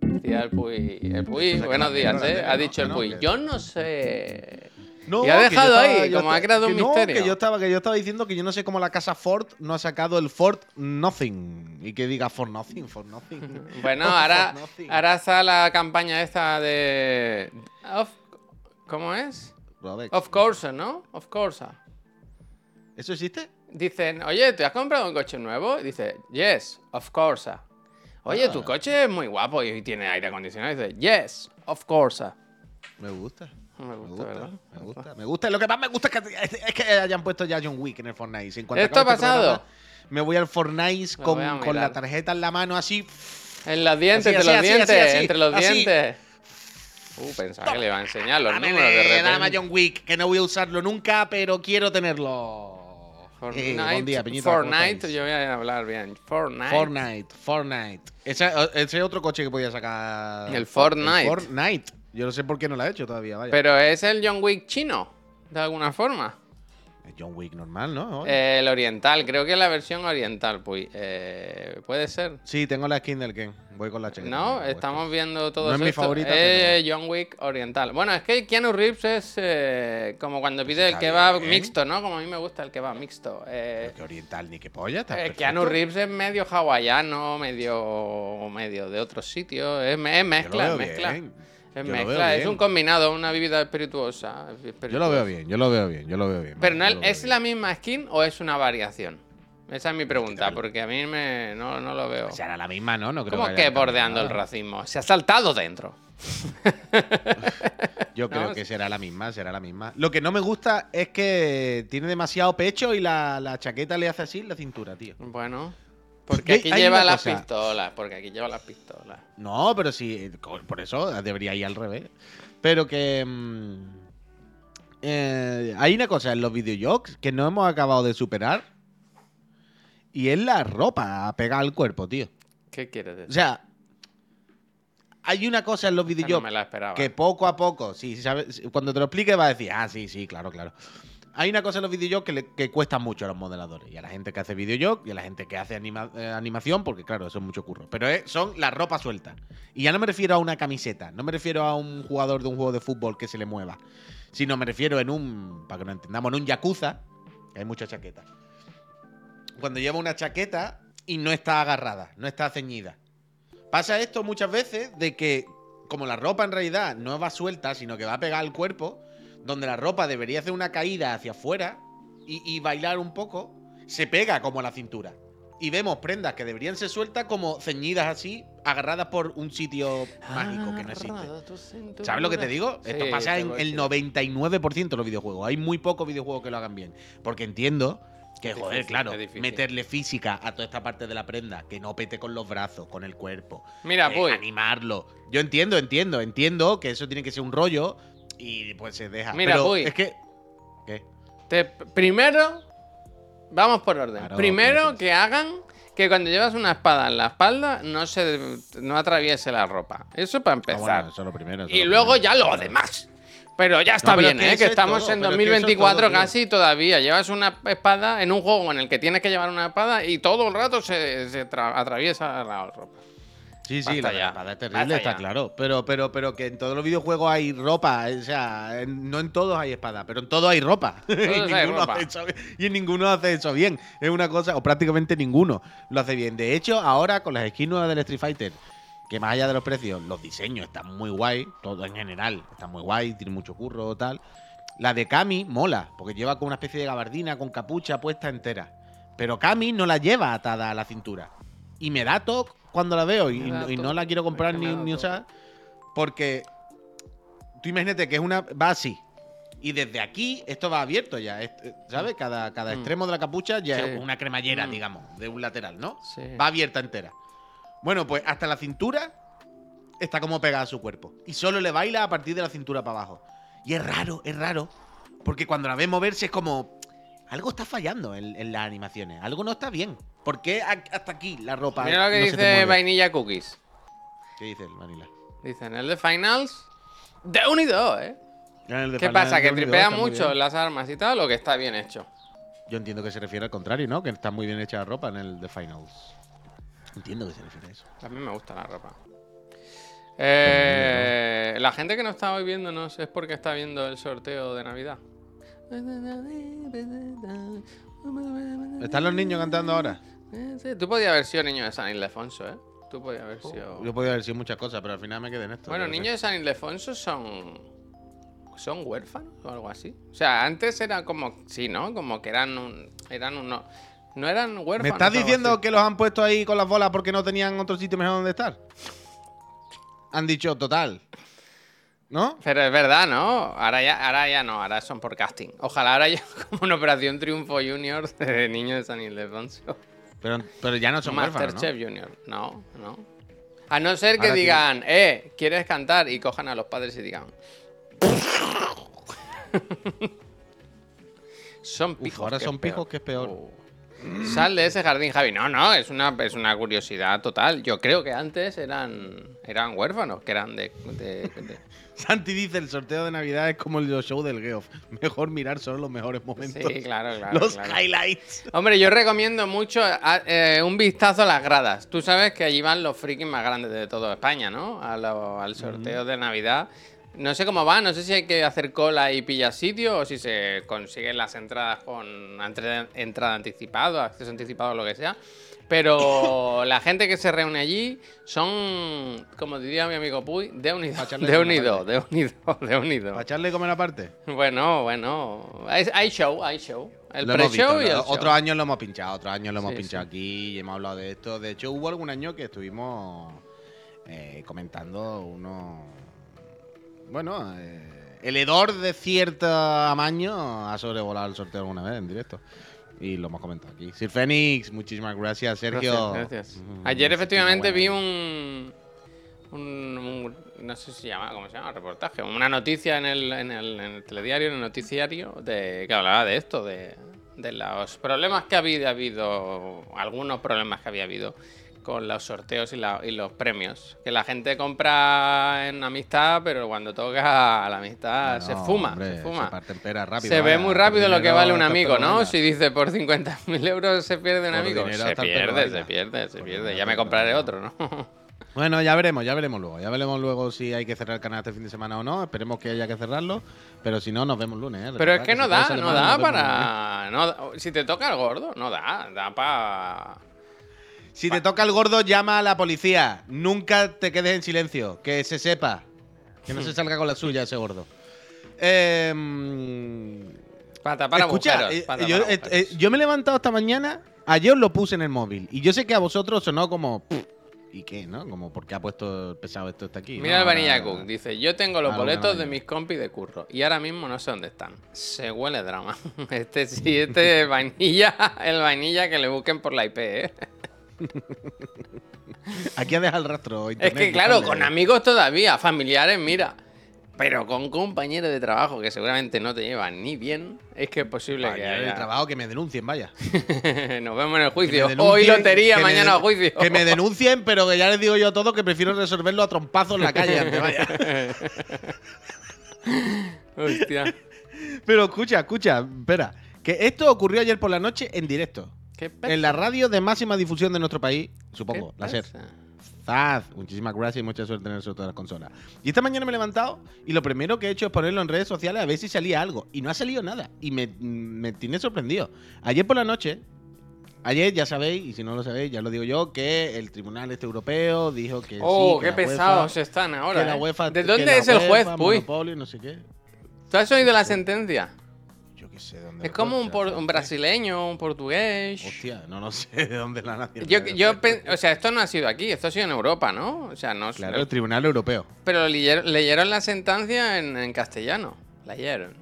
Decía el Puy, el Puy, buenos días, ¿eh? Ha dicho el. Puy. Yo no sé. No, Y ha dejado estaba- ahí, como ha creado un no, misterio. que yo estaba, que yo estaba diciendo que yo no sé cómo la casa Ford no ha sacado el Ford Nothing y que diga for nothing, for nothing. Bueno, ahora, nothing. ahora está la campaña esta de. Of- ¿Cómo es? Robex. Of course, ¿no? Of course. ¿Eso existe? Dicen, oye, ¿te has comprado un coche nuevo? Y dice, yes, of course. Oye, Ah. tu coche es muy guapo y tiene aire acondicionado. Y dice, yes, of course. Me gusta. Me Me gusta, gusta, ¿verdad? me gusta, me gusta. Lo que más me gusta es que, es- que hayan puesto ya John Wick en el Fortnite. Si en cuanto ¿Esto ha este pasado? programa, me voy al Fortnite con, a con la tarjeta en la mano así. En los dientes, Así, entre así, los así, dientes, entre los dientes. Uh, pensaba que le iba a enseñar los Dame, números de repente. dame John Wick, que no voy a usarlo nunca, pero quiero tenerlo. Eh, Fortnite, buen día, Peñita, ¿cómo Fortnite, yo voy a hablar bien. Fortnite. Fortnite, Fortnite. Ese, ese es otro coche que podía sacar. El Fortnite. Fortnite. Yo no sé por qué no lo ha hecho todavía, vaya. Pero es el John Wick chino, de alguna forma. John Wick normal, ¿no? Eh, el oriental, creo que es la versión oriental, pues. eh, Puede ser. Sí, tengo la skin del Ken. Voy con la chaqueta. No, estamos viendo todo No es mi favorita, Eh, John Wick oriental. Bueno, es que Keanu Reeves es eh, como cuando pide el kebab bien. mixto, ¿no? Como a mí me gusta el kebab mixto. Eh, Que oriental ni que polla. Eh. Keanu Reeves es medio hawaiano, medio medio de otros sitios. Es, mezcla, mezcla. bien. Es Yo mezcla, es un combinado, una bebida espirituosa. Yo lo veo bien, yo lo veo bien, yo lo veo bien. Pero no, ¿es bien. la misma skin o es una variación? Esa es mi pregunta, porque a mí me, no, no lo veo. Será la misma, ¿no? No creo ¿Cómo que que bordeando el racismo? Se ha saltado dentro. Yo creo No, que será la misma, será la misma. Lo que no me gusta es que tiene demasiado pecho y la, la chaqueta le hace así la cintura, tío. Bueno, porque aquí hay lleva las pistolas, porque aquí lleva las pistolas. No, pero sí, por eso debería ir al revés. Pero que. mm, eh, hay una cosa en los videojuegos que no hemos acabado de superar. Y es la ropa pegada al cuerpo, tío. ¿Qué quieres decir? O sea, hay una cosa en los no videojuegos esperaba. que poco a poco, sí, sabes, cuando te lo explique vas a decir, ah, sí, sí, claro, claro. Hay una cosa en los videojuegos que, cuesta mucho a los modeladores, y a la gente que hace videojuegos, y a la gente que hace eh, animación, porque claro, eso es mucho curro. Pero son la ropa suelta. Y ya no me refiero a una camiseta, no me refiero a un jugador de un juego de fútbol que se le mueva, sino me refiero en un, para que lo entendamos, en un yakuza, que hay muchas chaquetas. Cuando lleva una chaqueta y no está agarrada, no está ceñida. Pasa esto muchas veces de que, como la ropa en realidad no va suelta, sino que va a pegar al cuerpo, donde la ropa debería hacer una caída hacia afuera y, y bailar un poco, se pega como a la cintura. Y vemos prendas que deberían ser sueltas como ceñidas así, agarradas por un sitio mágico que no existe. ¿Sabes lo que te digo? Esto Sí, pasa en el decir. 99% de los videojuegos. Hay muy pocos videojuegos que lo hagan bien. Porque entiendo que, joder, claro, meterle física a toda esta parte de la prenda, que no pete con los brazos, con el cuerpo, Mira, eh, pues. animarlo. Yo entiendo, entiendo, entiendo que eso tiene que ser un rollo y pues se deja. Mira, Pero es que. ¿Qué? Te- primero, vamos por orden. Claro, primero gracias. que hagan que cuando llevas una espada en la espalda no se no atraviese la ropa. Eso para Ah, empezar. bueno, eso es lo primero. eso y lo luego primero. ya lo demás. Pero ya está pero bien, ¿eh? Que es estamos todo, en pero es 2024 todo, casi todavía. Llevas una espada en un juego en el que tienes que llevar una espada y todo el rato se, se tra- atraviesa la ropa. Sí, sí, Basta la espada es terrible, Basta está ya. claro. Pero, pero, pero que en todos los videojuegos hay ropa. O sea, en- no en todos hay espada, pero en todos hay ropa. y, Todos hay ninguno ropa. hace eso, y en ninguno hace eso bien. Es una cosa, o prácticamente ninguno lo hace bien. De hecho, ahora con las skins nuevas del Street Fighter, que más allá de los precios, los diseños están muy guay. Todo en general está muy guay, tiene mucho curro tal. La de Kami mola, porque lleva como una especie de gabardina con capucha puesta entera. Pero Kami no la lleva atada a la cintura. Y me da toque cuando la veo y, no la quiero comprar ni, usar. Porque tú imagínate que es una. va así. Y desde aquí esto va abierto ya. es- ¿Sabes? Cada, cada Mm. extremo de la capucha ya Sí. es una cremallera, Mm. digamos, de un lateral, ¿no? Sí. Va abierta entera. Bueno, pues hasta la cintura está como pegada a su cuerpo. Y solo le baila a partir de la cintura para abajo. Y es raro, es raro. Porque cuando la ves moverse es como. Algo está fallando en, en las animaciones. Algo no está bien. ¿Por qué hasta aquí la ropa Mira lo que no dice? Vainilla Cookies. ¿Qué dice el Manila? Dicen, el de Finals. De unido, ¿eh? Ya en el de ¿Qué Final pasa? ¿Que tripea mucho las armas y tal o que está bien hecho? Yo entiendo que se refiere al contrario, ¿no? Que está muy bien hecha la ropa en el The Finals. Entiendo que se refiere a eso. A mí me gusta la ropa. Eh, la gente que no está hoy viéndonos es porque está viendo el sorteo de Navidad. ¿Están los niños cantando ahora? Sí, tú podías haber sido niño de San Ildefonso, ¿eh? Tú podías haber sido... Yo podía haber sido muchas cosas, pero al final me quedé en esto. Bueno, niños de San Ildefonso son. ¿Son huérfanos o algo así? O sea, antes era como. Sí, ¿no? Como que eran un. Eran unos. No eran huérfanos. ¿Me estás diciendo que los han puesto ahí con las bolas porque no tenían otro sitio mejor donde estar? Han dicho total. ¿No? Pero es verdad, ¿no? Ahora ya, ahora ya no, ahora son por casting. Ojalá ahora ya como una operación Triunfo Junior de niños de San Ildefonso. Pero, pero ya no son huérfanos, ¿no? Masterchef Junior. No, no. A no ser que Ahora digan, eh, ¿quieres cantar? Y cojan a los padres y digan. son pijos. ahora son pijos, que es peor. Uh. Sal de ese jardín, Javi. No, no, es una, es una curiosidad total. Yo creo que antes eran, eran huérfanos, que eran de- de- de, Santi dice, el sorteo de Navidad es como el show del Geoff. Mejor mirar solo los mejores momentos. Sí, claro, claro. los claro. highlights. Hombre, yo recomiendo mucho a- eh, un vistazo a las gradas. Tú sabes que allí van los frikis más grandes de toda España, ¿no? A lo- al sorteo de Navidad. No sé cómo va, no sé si hay que hacer cola y pillar sitio o si se consiguen las entradas con entrada anticipado, acceso anticipado o lo que sea. Pero la gente que se reúne allí son, como diría mi amigo Puy, de unido, de unido, de unido, de unido. ¿Para echarle comer aparte? Bueno, bueno, hay, show, hay show. El pre-show y el. Otros años lo hemos pinchado, otros años lo hemos Sí, pinchado sí. aquí y hemos hablado de esto. De hecho, hubo algún año que estuvimos eh, comentando uno. Bueno, eh, el hedor de cierto amaño ha sobrevolado el sorteo alguna vez en directo. Y lo hemos comentado aquí. Sir Fénix, muchísimas gracias, Sergio. Gracias, gracias. Ayer efectivamente vi un, un, un- No sé si se llama, ¿cómo se llama? Reportaje. Una noticia en el, en el, en el telediario, en el noticiario, de, que hablaba de esto, de, de los problemas que había habido, algunos problemas que había habido con los sorteos y, la- y los premios. Que la gente compra en amistad, pero cuando toca la amistad se fuma, hombre, se fuma. Se rápido. Ve muy rápido lo que vale un amigo, ¿no? Si dice por 50.000 euros se pierde un amigo. Se pierde, se pierde, se pierde. Ya me compraré otro, ¿no? Bueno, ya veremos, ya veremos luego. Ya veremos luego si hay que cerrar el canal este fin de semana o no. Esperemos que haya que cerrarlo. Pero si no, nos vemos lunes. ¿eh? Pero es que no da, no da para. No, si te toca el gordo, no da. Da para. Si te toca el gordo, llama a la policía. Nunca te quedes en silencio. Que se sepa. Que no se salga con la suya ese gordo. Eh, Para escucha, agujeros. eh, para yo, tapar eh, eh, yo me he levantado esta mañana. Ayer lo puse en el móvil. Y yo sé que a vosotros sonó como. "Pff, ¿Y qué, no? Como, ¿por qué ha puesto el pesado esto está aquí? Mira ¿no? el Vanilla Cook, dice, yo tengo los no boletos de mis compis de curro y ahora mismo no sé dónde están. Se huele drama. Este sí, este es vainilla, el vainilla que le busquen por la IP, ¿eh? Aquí ha dejado el rastro. Es internet, que claro, con amigos todavía, familiares, mira. Pero con compañeros de trabajo que seguramente no te llevan ni bien, es que es posible que haya... trabajo que me denuncien, vaya. Nos vemos en el juicio. Hoy lotería, mañana de- juicio. Que me denuncien, pero que ya les digo yo a todos que prefiero resolverlo a trompazos en la calle antes, vaya. Hostia. Pero escucha, escucha, espera. Que esto ocurrió ayer por la noche en directo. ¿Qué En la radio de máxima difusión de nuestro país, supongo, la SER. Zaz, muchísimas gracias y mucha suerte en el sorteo de las consolas. Y esta mañana me he levantado y lo primero que he hecho es ponerlo en redes sociales a ver si salía algo. Y no ha salido nada. Y me, me tiene sorprendido. Ayer por la noche, ayer ya sabéis, y si no lo sabéis, ya lo digo yo, que el Tribunal Este Europeo dijo que. Oh, sí, que qué pesados UEFA- están ahora. que la ¿eh? UEFA- ¿De dónde es el juez, Puy? monopolio, no sé qué. ¿Tú has oído la sentencia? Sé de dónde Es como un, por- brasileño, un portugués. Hostia, no, no sé de dónde la nación. Yo, yo pen- o sea, esto no ha sido aquí, esto ha sido en Europa, ¿no? O sea, no Claro, el Tribunal Europeo. Pero leyeron, leyeron la sentencia en, en castellano. Leyeron.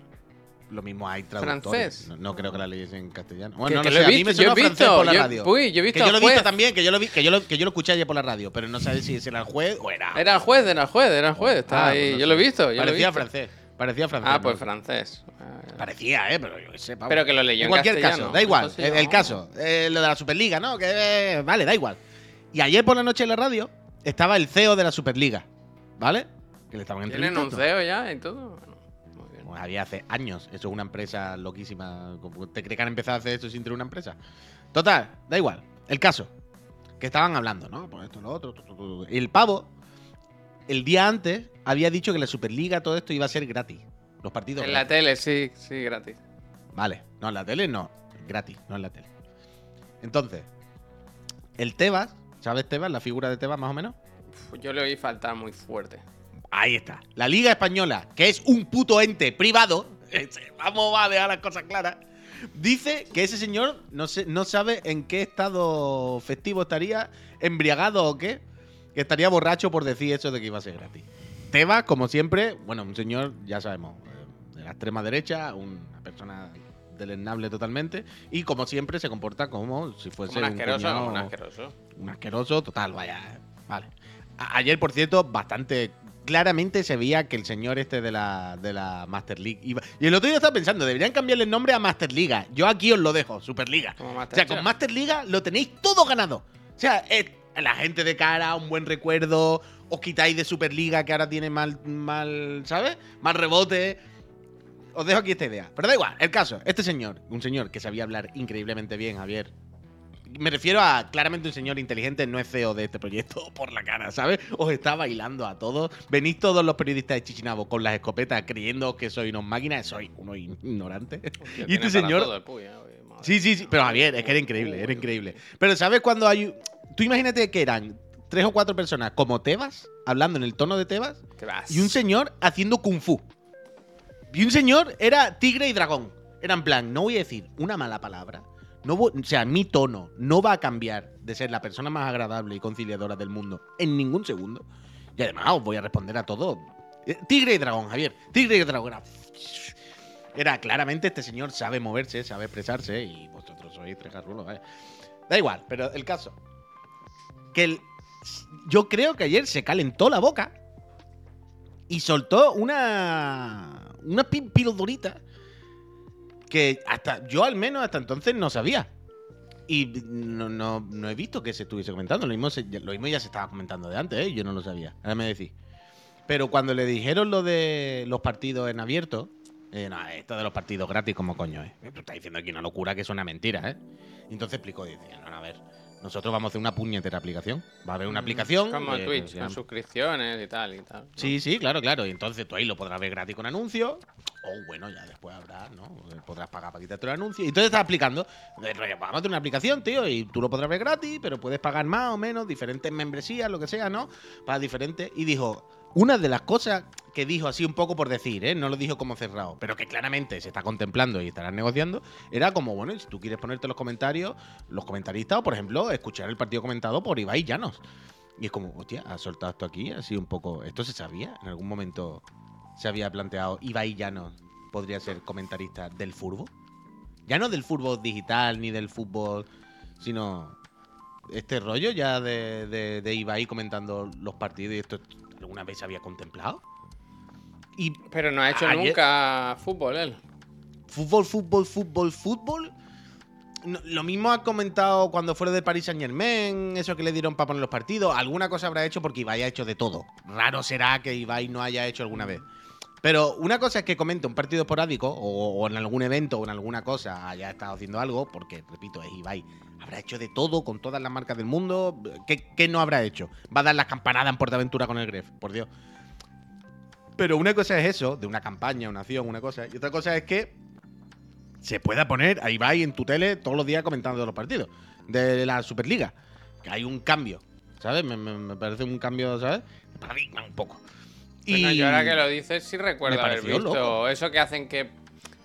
Lo mismo hay traductores. Francés. No, no creo que la leyesen en castellano. Bueno, que no lo sé, he a mí visto, me yo he visto, por la yo- radio. uy, yo he visto que yo lo he visto también, que yo lo vi, que yo lo, que yo lo escuché ayer por la radio, pero no sabes si era el juez o era. Era el juez, era el juez, era el juez. Está Ah, ahí. pues no yo sé. lo he visto. Yo lo he Parecía visto. francés. Parecía francés. Ah, ¿no? pues francés. Parecía, eh, pero yo qué sé, pavo. Pero que lo leyó en cualquier caso, da igual. Sí, el, caso, eh, lo de la Superliga, ¿no? Que eh, vale, da igual. Y ayer por la noche en la radio estaba el CEO de la Superliga, ¿vale? Que le estaban ¿Tienen un entrevistando. CEO ya y todo? Bueno, muy bien. Pues había hace años. Eso es una empresa loquísima. ¿Cómo ¿Te crees que han empezado a hacer esto sin tener una empresa? Total, da igual. El caso. que estaban hablando, ¿no? Pues esto, lo otro. tu, tu, tu. Y el pavo, el día antes, había dicho que la Superliga, todo esto iba a ser gratis. Los partidos. En la tele, sí, sí, gratis. Vale, no en la tele, no. Gratis, no en la tele. Entonces, el Tebas, ¿sabes Tebas? La figura de Tebas, más o menos. Uf, Yo le oí faltar muy fuerte. Ahí está. La Liga Española, que es un puto ente privado, vamos a dejar las cosas claras, dice que ese señor no, sé, no sabe en qué estado festivo estaría, embriagado o qué, que estaría borracho por decir eso de que iba a ser gratis. Tebas, como siempre, bueno, un señor, ya sabemos, la extrema derecha, una persona deleznable totalmente, y como siempre se comporta como si fuese Como un asqueroso, cuñado- un asqueroso. un asqueroso total, vaya. Vale. A- ayer, por cierto, bastante claramente se veía que el señor este de la, de la Master League iba. Y el otro día estaba pensando, deberían cambiarle el nombre a Master Liga. Yo aquí os lo dejo, Superliga. O sea, con Master Liga lo tenéis todo ganado. O sea, es la gente de cara, un buen recuerdo. Os quitáis de Superliga que ahora tiene mal, mal, ¿sabes? Mal rebote. Os dejo aquí esta idea. Pero da igual, el caso. Este señor, un señor que sabía hablar increíblemente bien, Javier. Me refiero a claramente un señor inteligente, no es CEO de este proyecto por la cara, ¿sabes? Os está bailando a todos. Venís todos los periodistas de Chichinabo con las escopetas creyendo que sois unos máquinas, sois unos ignorantes. Hostia, y este señor madre. Sí, sí, sí. Pero Javier, es que era increíble, era increíble. Pero ¿sabes cuando hay. Tú imagínate que eran tres o cuatro personas como Tebas, hablando en el tono de Tebas, y un señor haciendo kung fu. Y un señor era tigre y dragón. Era en plan, no voy a decir una mala palabra. No o sea, mi tono no va a cambiar de ser la persona más agradable y conciliadora del mundo en ningún segundo. Y además os voy a responder a todo. Eh, Tigre y dragón, Javier. Tigre y dragón. Era, claramente este señor sabe moverse, sabe expresarse y vosotros sois tres garrulos, vaya. Da igual, pero el caso. Que yo creo que ayer se calentó la boca y soltó una. Una pi- pildorita que hasta yo al menos hasta entonces no sabía. Y no, no, no he visto que se estuviese comentando. Lo mismo, lo mismo ya se estaba comentando de antes, ¿eh? yo no lo sabía. Ahora me decís. Pero cuando le dijeron lo de los partidos en abierto, eh, no, esto de los partidos gratis, como coño, ¿eh? Estás diciendo aquí una locura que es una mentira, ¿eh? Entonces explicó, dice, no, no, a ver, nosotros vamos a hacer una puñetera aplicación. Va a haber una aplicación. Mm, Como eh, Twitch, con suscripciones y tal y tal. ¿no? Sí, sí, claro, claro. Y entonces tú ahí lo podrás ver gratis con anuncios. O bueno, ya después habrá, ¿no? Podrás pagar para quitarte el anuncio. Y entonces estás explicando, de rollo, vamos a hacer una aplicación, tío, y tú lo podrás ver gratis, pero puedes pagar más o menos, diferentes membresías, lo que sea, ¿no? Para diferentes. Y dijo, una de las cosas que dijo así un poco por decir, ¿eh? No lo dijo como cerrado, pero que claramente se está contemplando y estarán negociando, era como, bueno, si tú quieres ponerte los comentarios, los comentaristas, o por ejemplo, escuchar el partido comentado por Ibai Llanos. Y es como, hostia, has soltado esto aquí, así un poco. ¿Esto se sabía? ¿En algún momento se había planteado Ibai Llanos podría ser comentarista del fútbol? Ya no del fútbol digital ni del fútbol, sino este rollo ya de, de, de Ibai comentando los partidos y esto alguna vez había contemplado. Y Pero no ha hecho Ayer- nunca fútbol él. fútbol, fútbol, fútbol, fútbol. No- lo mismo ha comentado cuando fuera de Paris Saint Germain, eso que le dieron para poner los partidos. Alguna cosa habrá hecho porque Ibai ha hecho de todo. Raro será que Ibai no haya hecho alguna vez. Pero una cosa es que comente un partido esporádico o, o en algún evento o en alguna cosa haya estado haciendo algo, porque, repito, es Ibai. Habrá hecho de todo con todas las marcas del mundo. ¿Qué, no habrá hecho? Va a dar las campanadas en Portaventura con el Gref, por Dios. Pero una cosa es eso, de una campaña, una acción, una cosa. Y otra cosa es que se pueda poner a Ibai en tu tele todos los días comentando los partidos de la Superliga. Que hay un cambio, ¿sabes? Me, me- me parece un cambio, ¿sabes? De paradigma un poco. Bueno, yo ahora que lo dices, sí recuerdo haber visto loco. eso que hacen que,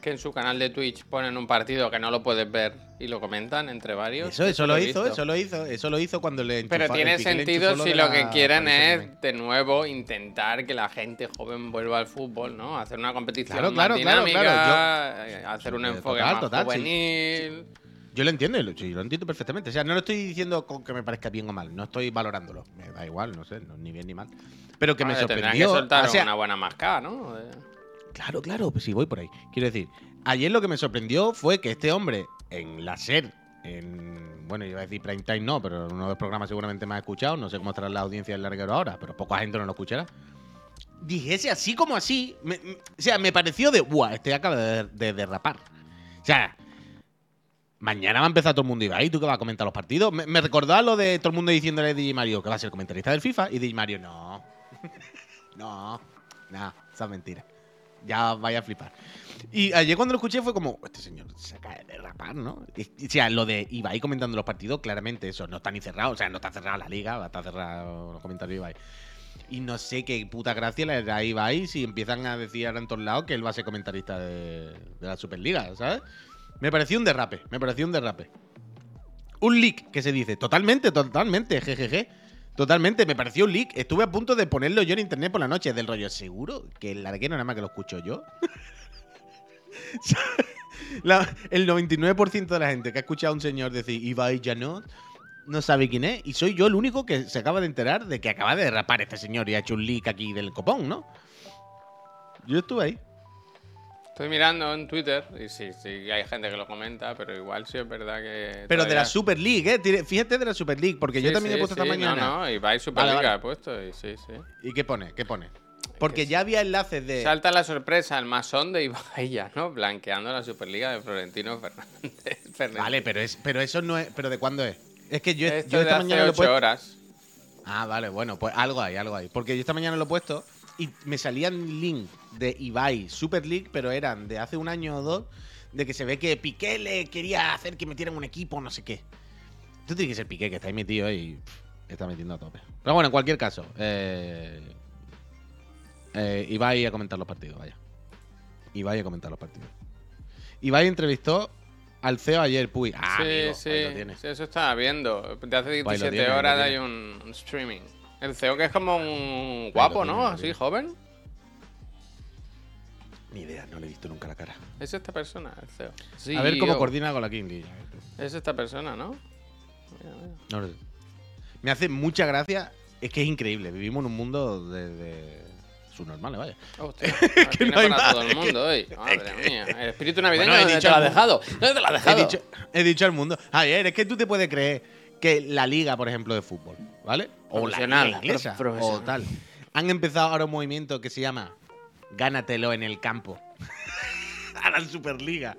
que en su canal de Twitch ponen un partido que no lo puedes ver y lo comentan entre varios. Eso, eso lo hizo, eso lo hizo, eso lo hizo cuando le Pero tiene sentido si lo que quieren es, de nuevo, intentar que la gente joven vuelva al fútbol, ¿no? Hacer una competición Claro, más claro, dinámica, claro. eh, hacer un enfoque total, más total, sí. Yo lo entiendo, y lo, entiendo perfectamente. O sea, no lo estoy diciendo con que me parezca bien o mal, no estoy valorándolo. Me da igual, no sé, no- ni bien ni mal. Pero que me Vale, tendrán sorprendió. que soltar o sea, una buena mascada, ¿no? Claro, claro, pues sí, voy por ahí. Quiero decir, ayer lo que me sorprendió fue que este hombre en la SER, en, bueno, iba a decir prime time no, pero uno de los programas seguramente más escuchado, no sé cómo estará la audiencia del larguero ahora, pero poca gente no lo escuchará. Dijese así como así, me- me- o sea, me pareció de, ¡buah! Este acaba de, de derrapar. O sea, Mañana va a empezar todo el mundo Ibai, ¿tú qué vas a comentar los partidos? Me, me recordó a lo de todo el mundo diciéndole a DJ Mario que va a ser comentarista del FIFA y DJ Mario, no. no, no, esa es mentira. Ya vaya a flipar. Y ayer cuando lo escuché fue como, este señor se acaba de derrapar, ¿no? Y- O sea, lo de Ibai comentando los partidos, claramente eso, no está ni cerrado, o sea, no está cerrada la liga, va estar cerrado los comentarios de Ibai. Y no sé qué puta gracia le da Ibai si empiezan a decir ahora en todos lados que él va a ser comentarista de, de la Superliga, ¿sabes? Me pareció un derrape, me pareció un derrape. Un leak que se dice, totalmente, totalmente, jejeje. Totalmente, me pareció un leak. Estuve a punto de ponerlo yo en internet por la noche, del rollo. ¿Seguro que el larguero nada más que lo escucho yo? El 99% de la gente que ha escuchado a un señor decir Ibai Janot no sabe quién es. Y soy yo el único que se acaba de enterar de que acaba de derrapar este señor y ha hecho un leak aquí del copón, ¿no? Yo estuve ahí. Estoy mirando en Twitter y sí, sí, hay gente que lo comenta, pero igual sí es verdad que. Pero de la Super League, ¿eh? Fíjate de la Super League, porque yo Sí, también he puesto esta mañana. No, no, y va Superliga Vale, vale. he puesto y sí, sí. ¿Y qué pone? ¿Qué pone? Porque ya había enlaces de. Salta la sorpresa, el masón de Ibai ya, ¿no? Blanqueando la Superliga de Florentino Fernández. Fernández. Vale, pero es, pero eso no es. ¿Pero de cuándo es? Es que yo, Esto yo de esta hace mañana lo he ocho puesto. horas. Ah, vale, bueno, pues algo hay, algo hay. Porque yo esta mañana lo he puesto y me salían link de Ibai Super League, pero eran de hace un año o dos, de que se ve que Piqué le quería hacer que metieran un equipo, no sé qué. Esto tiene que ser Piqué, que está ahí metido y pff, está metiendo a tope. Pero bueno, en cualquier caso, eh, eh, Ibai a comentar los partidos, vaya. Ibai a comentar los partidos. Ibai entrevistó al CEO ayer, Puy. Ah, sí, amigo, sí, ahí lo tienes. sí, eso estaba viendo. De hace lo 17 tienes, ahí lo horas hay tienes. un, un streaming. El CEO que es como un guapo, ¿no? Así, joven. Ni idea, no le he visto nunca la cara. Es esta persona, el CEO. Sí, A ver cómo yo. coordina con la King. Es esta persona, ¿no? Mira, mira. No lo sé. Me hace mucha gracia. Es que es increíble. Vivimos en un mundo de, de subnormales, vaya. Hostia, que no hay para más, todo el mundo hoy. Madre mía. El espíritu navideño, Bueno, he ¿dónde dicho te lo al- dejado? ¿Dónde te lo He dejado? dicho, he dicho al mundo. Javier, es que tú te puedes creer que la liga, por ejemplo, de fútbol, ¿vale? O la liga inglesa, o tal. Han empezado ahora un movimiento que se llama Gánatelo en el campo. A la Superliga.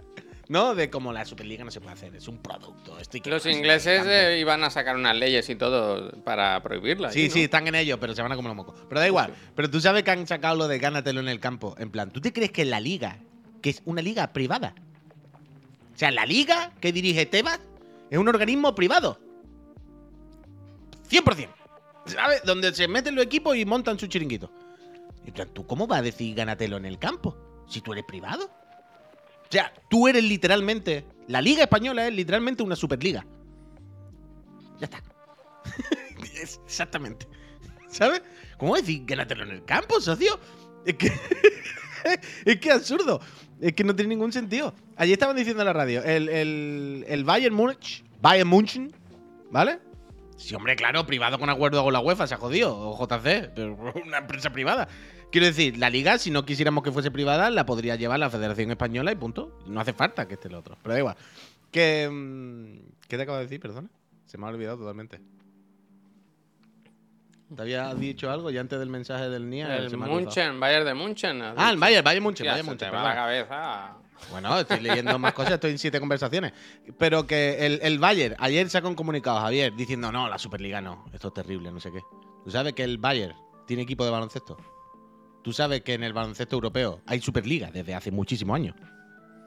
¿No? De como la Superliga no se puede hacer, es un producto. Los ingleses eh, iban a sacar unas leyes y todo para prohibirla. Sí, ¿no? sí, están en ello, pero se van a comer los mocos. Pero da igual. Pero tú sabes que han sacado lo de gánatelo en el campo. En plan, ¿tú te crees que la liga, que es una liga privada? O sea, la liga que dirige Tebas es un organismo privado. 100%. ¿Sabes? Donde se meten los equipos y montan su chiringuito. Y ¿tú cómo vas a decir gánatelo en el campo? Si tú eres privado. O sea, tú eres literalmente. La liga española es literalmente una superliga. Ya está. Es- Exactamente. ¿Sabes? ¿Cómo decir gánatelo en el campo, socio? Es que. es que absurdo. Es que no tiene ningún sentido. Allí estaban diciendo en la radio: el, el, el Bayern Múnich. Bayern München. ¿Vale? Sí, hombre, claro, privado con acuerdo con la UEFA, se ha jodido. O JC, pero una empresa privada. Quiero decir, la liga, si no quisiéramos que fuese privada, la podría llevar la Federación Española y punto. No hace falta que esté el otro. Pero da igual. Que, mm, ¿Qué te acabo de decir? Perdona. Se me ha olvidado totalmente. ¿Te había dicho algo ya antes del mensaje del NIA? El. Munchen, Bayern de Munchen. Ah, el. Bayern, Bayern Munchen, Bayern Munchen. te va la cabeza. Bueno, estoy leyendo más cosas, estoy en siete conversaciones. Pero que el, el Bayern, ayer sacó un comunicado, Javier, diciendo, no, la Superliga no, esto es terrible, no sé qué. ¿Tú sabes que el Bayern tiene equipo de baloncesto? ¿Tú sabes que en el baloncesto europeo hay Superliga desde hace muchísimos años?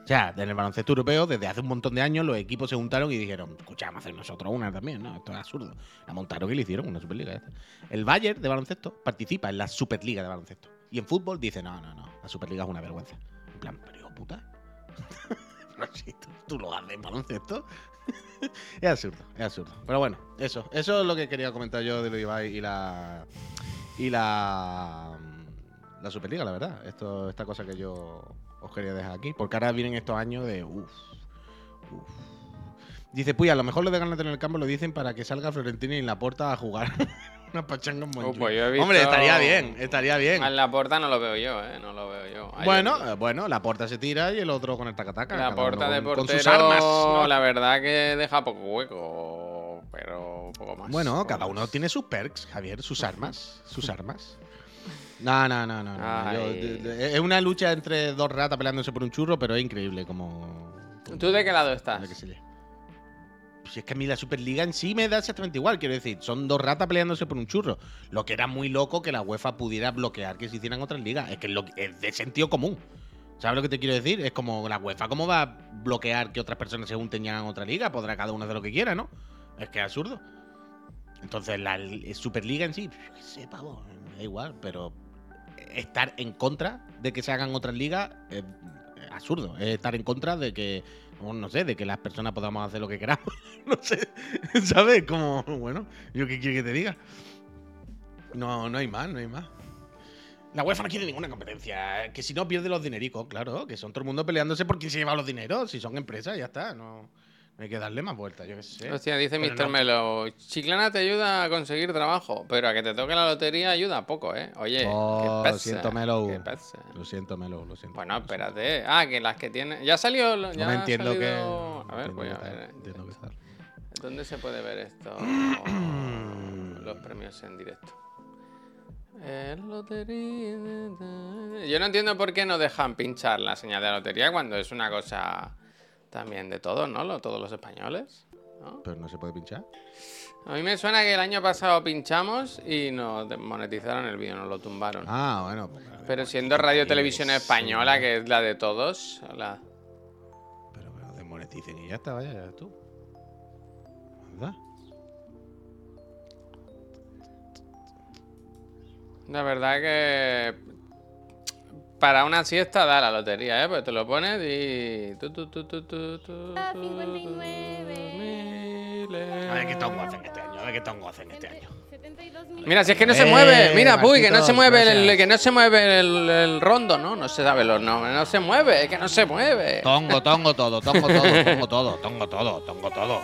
O sea, en el baloncesto europeo, desde hace un montón de años, los equipos se juntaron y dijeron, escucha, vamos a hacer nosotros una también, ¿no? Esto es absurdo. La montaron y le hicieron una Superliga. El Bayern de baloncesto participa en la Superliga de baloncesto. Y en fútbol dice, no, no, no, la Superliga es una vergüenza. En plan, pero puta. Tú, lo haces baloncesto. es absurdo, es absurdo. Pero bueno, eso. Eso es lo que quería comentar yo de lo Ibai y la. Y la. La Superliga, la verdad. Esto, esta cosa que yo os quería dejar aquí. Porque ahora vienen estos años de. Uff. Uf. Dice, pues a lo mejor lo de ganar en el campo lo dicen para que salga Florentino y la puerta a jugar una pachanga en Montjuic. pues Hombre, estaría bien, estaría bien. En la puerta no lo veo yo, ¿eh? No lo veo yo. Ahí Bueno, eh, bueno, la puerta se tira y el otro con el tacataca. la puerta de portero, con sus armas. ¿no? la verdad que deja poco hueco, pero poco más. Bueno, poco cada más. uno tiene sus perks, Javier, sus armas, sus armas. No, no, no, no. Yo- es una lucha entre dos ratas peleándose por un churro, pero es increíble como. ¿Tú de qué lado estás? que se Si es que a mí la Superliga en sí me da exactamente igual, quiero decir, son dos ratas peleándose por un churro. Lo que era muy loco que la UEFA pudiera bloquear que se hicieran otras ligas. Es que es, lo, de sentido común. ¿Sabes lo que te quiero decir? Es como la UEFA, ¿cómo va a bloquear que otras personas se junten en otra liga? Podrá cada uno hacer lo que quiera, ¿no? Es que es absurdo. Entonces, la Superliga en sí, qué sé, pavo, da igual, pero estar en contra de que se hagan otras ligas es absurdo. Es estar en contra de que, no sé, de que las personas podamos hacer lo que queramos. no sé, ¿sabes? Como, bueno, yo qué quiero que te diga. No, no hay más, no hay más. La UEFA no quiere ninguna competencia. Que si no pierde los dinericos, claro. Que son todo el mundo peleándose por quién se lleva los dineros. Si son empresas, ya está. No, hay que darle más vueltas, yo qué sé. Hostia, dice Pero Mr. no- Melo, Chiclana te ayuda a conseguir trabajo, pero a que te toque la lotería ayuda poco, ¿eh? Oye, Oh, qué siento, Melo. qué. Lo siento, Melo, lo siento. Bueno, espérate. Ah, que las que tienen... Ya salió... lo- No Ya me entiendo que. salido- A ver, voy a que ver. entiendo que. ¿Dónde se puede ver esto? Los premios en directo. Yo no entiendo por qué no dejan pinchar la señal de la lotería cuando es una cosa también de todos, ¿no? Lo- Todos los españoles. ¿no? Pero no se puede pinchar. A mí me suena que el año pasado pinchamos y nos desmonetizaron el vídeo, nos lo tumbaron. Ah, bueno. pues, Pero siendo Radio Televisión Española, que es la de todos, la- Pero, pero desmoneticen y ya está, vaya, ya tú. ¿Verdad? la verdad que para una siesta da la lotería, ¿eh? Pues te lo pones y... tu, tu, tu, tu, tu, tu, A tu, 59. miles. A ver qué tongo hacen este año, a ver qué tongo hacen este año. 72 mil. Mira, si es que no se Eh, mueve, mira, Puy, que no se mueve el, que no se mueve el, el rondo, ¿no? No se sabe los nombres, no se mueve, es que no se mueve. Tongo, tongo todo, tongo todo, tongo todo, tongo todo, tongo todo.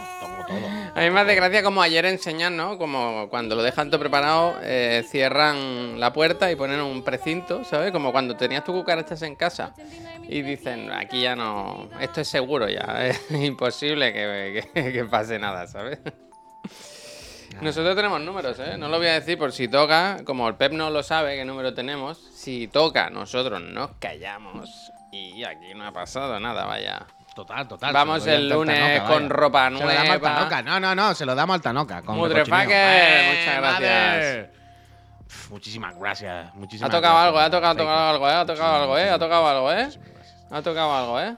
A mí me hace gracia como ayer enseñan, ¿no? Como cuando lo dejan todo preparado, eh, cierran la puerta y ponen un precinto, ¿sabes? Como cuando tenías tu cucarachas en casa. 89 mil Y dicen, aquí ya no, esto es seguro ya, es imposible que, que- que pase nada, ¿sabes? Nosotros tenemos números, ¿eh? No lo voy a decir por si toca, como el Pep no lo sabe qué número tenemos, si toca, nosotros nos callamos y aquí no ha pasado nada, vaya. Total, total. Vamos el lunes Tanoca, con vaya. ropa Se lo damos al nueva. Tanoca. No, no, no, se lo damos al Tanoca. con recochineo. muchas ¡Eh, gracias. Muchísimas gracias. Ha Muchísimas tocado algo, gracias, ha tocado, ha Faker. tocado algo, ¿eh? Ha tocado algo, ¿eh? Ha tocado algo, ¿eh? Ha tocado algo, ¿eh?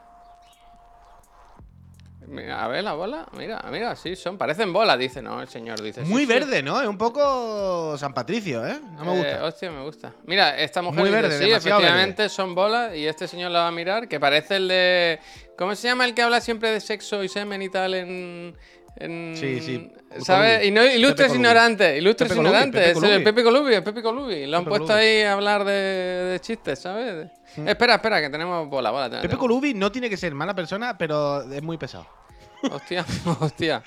Mira, a ver la bola. Mira, mira, sí, son. Parecen bolas, dice, ¿no? El señor dice. sí, Muy sí. verde, ¿no? Es un poco San Patricio, ¿eh? No me Eh, gusta. hostia, me gusta. Mira, esta mujer Muy dice, verde, sí, efectivamente son bolas y este señor la va a mirar, que parece el de... ¿Cómo se llama el que habla siempre de sexo y semen y tal en... en- Sí, sí. ¿Sabes? Colubi. Y no, ilustres Pepe Colubi. ignorantes, ilustres Pepe Colubi, ignorantes. Pepe Es el Colubi. Pepe Colubi, el Pepe Colubi. Lo han Pepe puesto Colubi. ahí a hablar de, de chistes, ¿sabes? Espera, espera, que tenemos bola, bola. Pepe tenemos- Colubi no tiene que ser mala persona, pero es muy pesado. Hostia, hostia.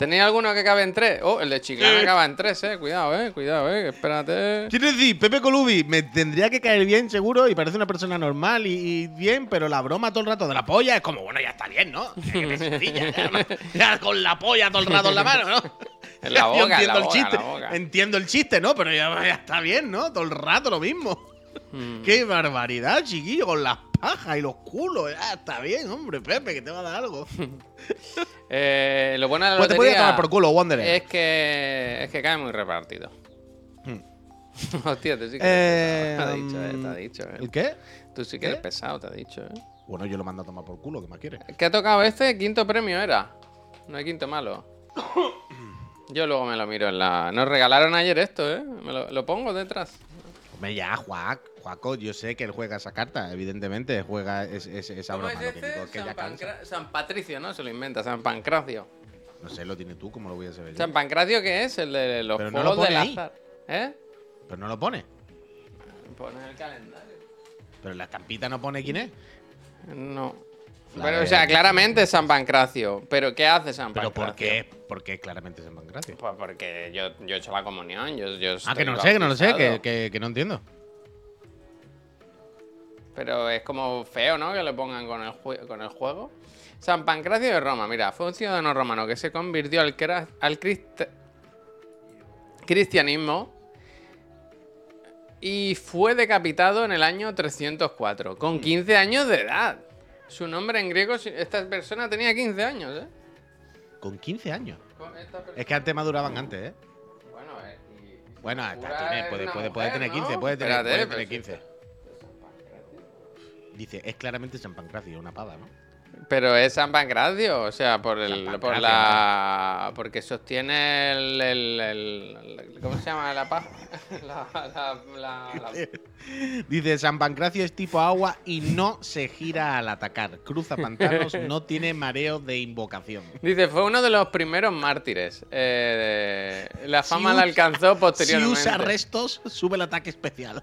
¿Tenéis alguno que cabe en tres? Oh, el de Chiclana acaba en tres, eh. Cuidado, eh. Cuidado, eh. Espérate. Quiero decir, Pepe Colubi me tendría que caer bien, seguro, y parece una persona normal y, y bien, pero la broma todo el rato de la polla es como, bueno, ya está bien, ¿no? Sencilla, ya, ¿no? Ya con la polla todo el rato en la mano, ¿no? En la Yo boca, en entiendo la el boca, chiste, en la boca. entiendo el chiste, ¿no? Pero ya, ya está bien, ¿no? Todo el rato lo mismo. Mm. Qué barbaridad, chiquillo, con las pajas y los culos. Ya está bien, hombre, Pepe, que te va a dar algo. Eh, lo bueno de la Pues te lotería tomar por culo, Wanderer. es que es que cae muy repartido. Hmm. Hostia, tú sí que Eh, eres pesado. Te ha dicho, eh, te ha um, dicho, eh. ¿El qué? Tú sí que ¿qué? eres pesado, te ha dicho, eh. Bueno, yo lo mando a tomar por culo, ¿qué más quieres? ¿Qué ha tocado este? Quinto premio era. No hay quinto malo. Yo luego me lo miro en la. Nos regalaron ayer esto, ¿eh? Me lo, lo pongo detrás. Hombre, ya, Juac, Juaco, yo sé que él juega esa carta, evidentemente, juega es- es- esa ¿Cómo broma. es este? es que San. Pancra- Patricio, ¿no? Se lo inventa, San Pancracio. No sé, lo tienes tú, ¿cómo lo voy a saber? yo? ¿San Pancracio qué es? El de los Pero no juegos lo pone del ahí. azar. ¿Eh? Pero no lo pone. Pone el calendario. Pero en la estampita no pone quién es. No. Pero, o sea, claramente es San Pancracio. ¿Pero qué hace San Pero Pancracio? ¿por qué? Porque es claramente San Pancracio. Pues porque yo, yo he hecho la comunión. Yo, yo Ah, que no lo sé, que no lo sé, que- que no entiendo. Pero es como feo, ¿no? Que le pongan con el, con el juego. San Pancracio de Roma, mira, fue un ciudadano romano que se convirtió al, cra- al crist- cristianismo y fue decapitado en el año 304, con 15 años de edad. Su nombre en griego, esta persona tenía 15 años, ¿eh? Con 15 años. Con Es que antes maduraban antes, ¿eh? Bueno, eh, y- Bueno, hasta tiene- puede, tener ¿no? 15, puede tener, Espérate, puede pero tener si- 15. Dice, es claramente San Pancracio, una pava, ¿no? Pero es San Pancracio, o sea, por el, por la, porque sostiene el, el, el- el- ¿cómo se llama la paz? La, la, la- la- Dice, San Pancracio es tipo agua y no se gira al atacar. Cruza pantanos, no tiene mareo de invocación. Dice, fue uno de los primeros mártires. Eh, la Si fama la alcanzó Si posteriormente. usa restos, sube el ataque especial.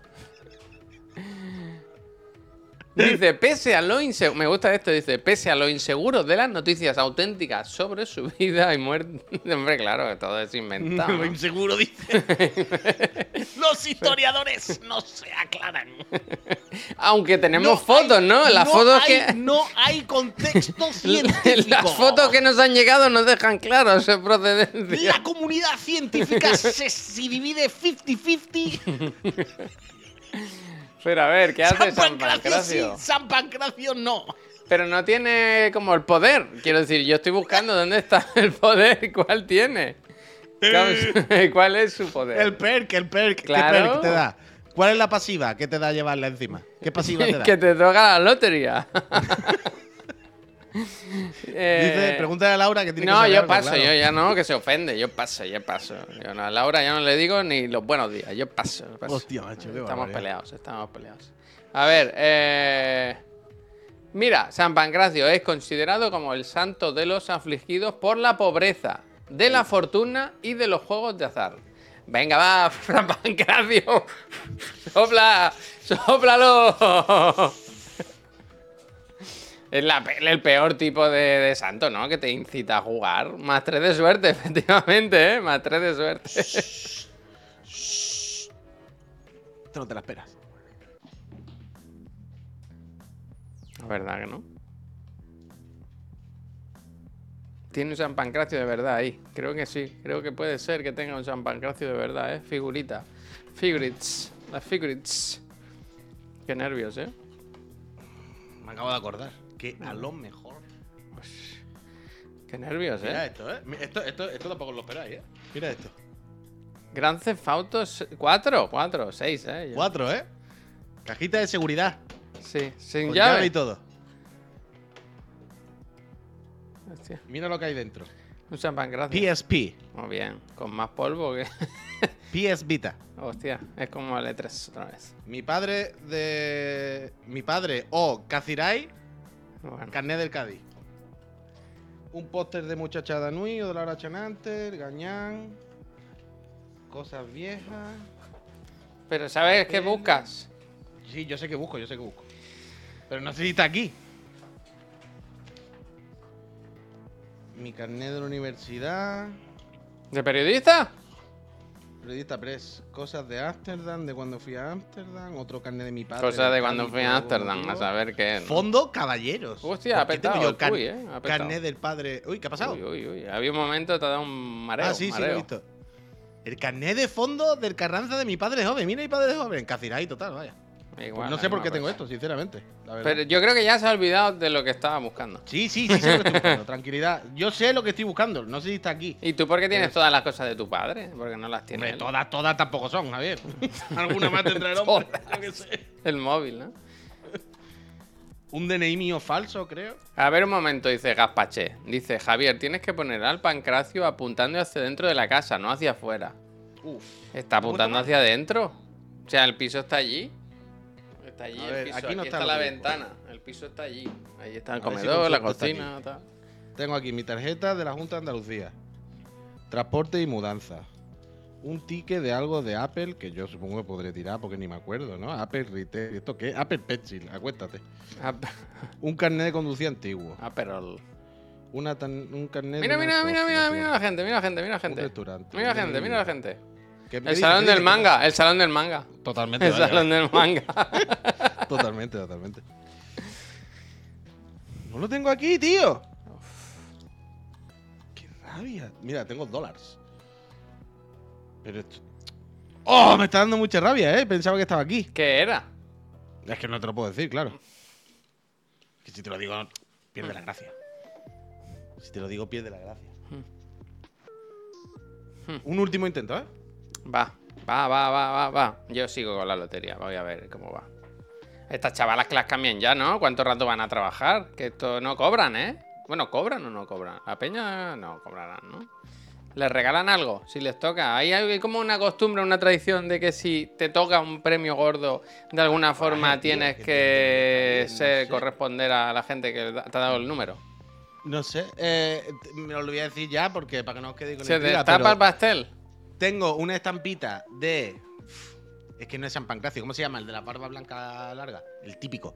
Dice, pese a lo inseguro, me gusta esto, dice, pese a lo inseguro de las noticias auténticas sobre su vida y muerte. Hombre, claro, todo es inventado. Lo inseguro dice. Los historiadores no se aclaran. Aunque tenemos No fotos, hay- ¿no? Las no fotos hay- que. No hay contexto científico. Las fotos que nos han llegado nos dejan claro su procedencia. La comunidad científica se, se divide 50-50. Pero a ver, ¿qué hace San San Pancracio Pancracio? sí, San Pancracio no. Pero no tiene como el poder. Quiero decir, yo estoy buscando dónde está el poder y cuál tiene. ¿Cuál es su poder? El perk, el perk. Claro. ¿Qué perk te da? ¿Cuál es la pasiva que te da llevarla encima? ¿Qué pasiva te da? que te toca la lotería. Eh, Dice, pregúntale a Laura que tiene que No, yo paso, claro. yo ya no, que se ofende, yo paso, yo paso. Yo no, a Laura ya no le digo ni los buenos días, yo paso. paso. Hostia, macho, qué Estamos peleados, estamos peleados. A ver, eh... Mira, San Pancracio es considerado como el santo de los afligidos por la pobreza, de la fortuna y de los juegos de azar. Venga, va, San Pancracio. Sopla, sóplalo. Es la el peor tipo de, de santo, ¿no? Que te incita a jugar. Más tres de suerte, efectivamente, ¿eh? Más tres de suerte. Esto no te la esperas. La verdad que no. Tiene un San Pancracio de verdad ahí. Creo que sí. Creo que puede ser que tenga un San Pancracio de verdad, ¿eh? Figurita. Figurites. Las figurites. Qué nervios, ¿eh? Me acabo de acordar que a lo mejor. Qué nervios, Mira ¿eh? esto, ¿eh? Esto, esto, esto tampoco lo esperáis, ¿eh? Mira esto. Grand Theft Auto 4, 4, 6, ¿eh? Yo- Cuatro, ¿eh? Cajita de seguridad. Sí, sin Con llave. llave y todo. Hostia, Mira lo que hay dentro. un San Pancracio. PSP. Muy bien. Con más polvo que... PS Vita. Hostia, es como el E3 otra vez. Mi padre de. Mi padre o Kazirai, Bueno. carnet del Cádiz. Un póster de Muchachada Nui o de Laura Chananter, Gañán. Cosas viejas. Pero ¿sabes qué buscas? Sí, yo sé que busco, yo sé que busco. Pero no sé si está aquí. Mi carnet de la universidad. ¿De periodista? Periodista Press. Cosas de Ámsterdam, de cuando fui a Ámsterdam. Otro carnet de mi padre. Cosa de cuando fui a Ámsterdam, a saber qué. ¿no? Fondo Caballeros. Hostia, ha ¿Por qué tengo petado Puy, ¿eh? Ha petado. Carnet del padre. Uy, ¿qué ha pasado? Uy, uy, uy. Había un momento te ha dado un mareo. ah, sí, sí, lo he visto. El carnet de fondo del Carranza de mi padre joven. Mira mi padre joven. Caciray, total, vaya. Pues Igual, no sé por qué tengo esto, sinceramente. la. Pero yo creo que ya se ha olvidado de lo que estaba buscando. Sí, sí, sí, sé lo que estoy buscando. Tranquilidad. Yo sé lo que estoy buscando. No sé si está aquí. ¿Y tú por qué tienes todas las cosas de tu padre? Porque no las tiene Hombre, todas, todas tampoco son, Javier. Alguna más tendrá el hombre. Yo qué sé. El móvil, ¿no? Un DNI mío falso, creo. A ver un momento, dice Gaspaché. Dice, Javier, tienes que poner al pancracio apuntando hacia dentro de la casa, no hacia afuera. Uf. ¿Está apuntando hacia adentro? O sea, el piso está allí. Está allí A el ver, piso. aquí Aquí, no está la ventana. El piso está allí. Ahí está el si comedor, la cocina, tal. Tengo aquí mi tarjeta de la Junta de Andalucía. Transporte y mudanza. Un ticket de algo de Apple que yo supongo que podré tirar porque ni me acuerdo, ¿no? Apple Retail. ¿Esto qué? Apple Pencil, acuéstate. Ah, Un carnet de conducir antiguo. ah, pero... Una tan- un carnet Mira, de mira, mira, mira, mira la gente, mira la gente, mira la Un gente. restaurante. Mira la gente, mira la gente. ¿Qué me El salón ¿Qué del manga, el salón del manga. Totalmente. El vaya, salón del manga. Totalmente, totalmente. No lo tengo aquí, tío. Qué rabia. Mira, tengo dólares. Pero esto. ¡Oh! Me está dando mucha rabia, ¿eh? Pensaba que estaba aquí. ¿Qué era? Es que no te lo puedo decir, claro. Que si te lo digo, pierde la gracia. Si te lo digo, pierde la gracia. Hmm. Un último intento, ¿eh? Va, va, va, va, va, va. Yo sigo con la lotería, voy a ver cómo va. Estas chavalas que las cambian ya, ¿no? ¿Cuánto rato van a trabajar? Que esto no cobran, ¿eh? Bueno, ¿cobran o no cobran? La peña no cobrarán, ¿no? ¿Les regalan algo si les toca? Hay, hay como una costumbre, una tradición de que si te toca un premio gordo, de alguna forma tienes que que te- no ser- sé. corresponder a la gente que te ha dado el número. No sé. eh, me lo voy a decir ya porque para que no os quede con ¿Se intriga, destapa pero el pastel? Tengo una estampita de. Es que no es San Pancracio. ¿Cómo se llama? El de la barba blanca larga. El típico.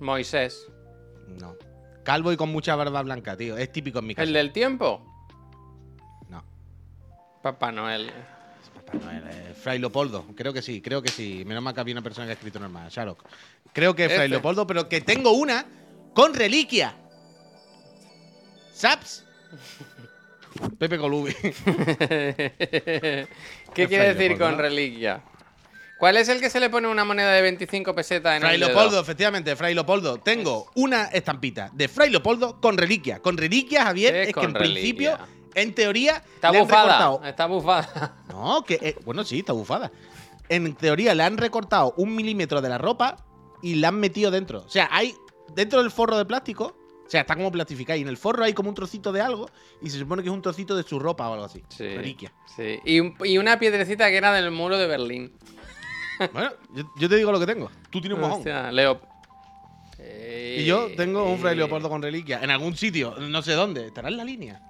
Moisés. No. Calvo y con mucha barba blanca, tío. Es típico en mi casa. ¿El del tiempo? No. Papá Noel. Papá Noel, eh, Fray Leopoldo. Creo que sí, creo que sí. Menos mal que había una persona que ha escrito normal. Sharok. Creo que es Fray Este. Leopoldo, pero que tengo una con reliquia. ¿Saps? Pepe Colubi. ¿Qué quiere decir con reliquia? ¿Cuál es el que se le pone una moneda de 25 pesetas en Fray el dedo? Leopoldo, efectivamente, Fray Leopoldo. Tengo una estampita de Fray Leopoldo con reliquia. Con reliquia, Javier, ¿Qué es que en principio, en teoría, Está le bufada. Está bufada. No, que. eh, bueno, sí, está bufada. En teoría, le han recortado un milímetro de la ropa y la han metido dentro. O sea, hay. Dentro del forro de plástico. O sea, está como plastificado. Y en el forro hay como un trocito de algo. Y se supone que es un trocito de su ropa o algo así. Sí. Reliquia. Sí. Y, un- y una piedrecita que era del muro de Berlín. Bueno, yo, yo te digo lo que tengo. Tú tienes un mojón. Hostia, Leo. Y yo tengo un Fray Eh, Leopoldo con reliquia. En algún sitio, no sé dónde. ¿Estará en la línea?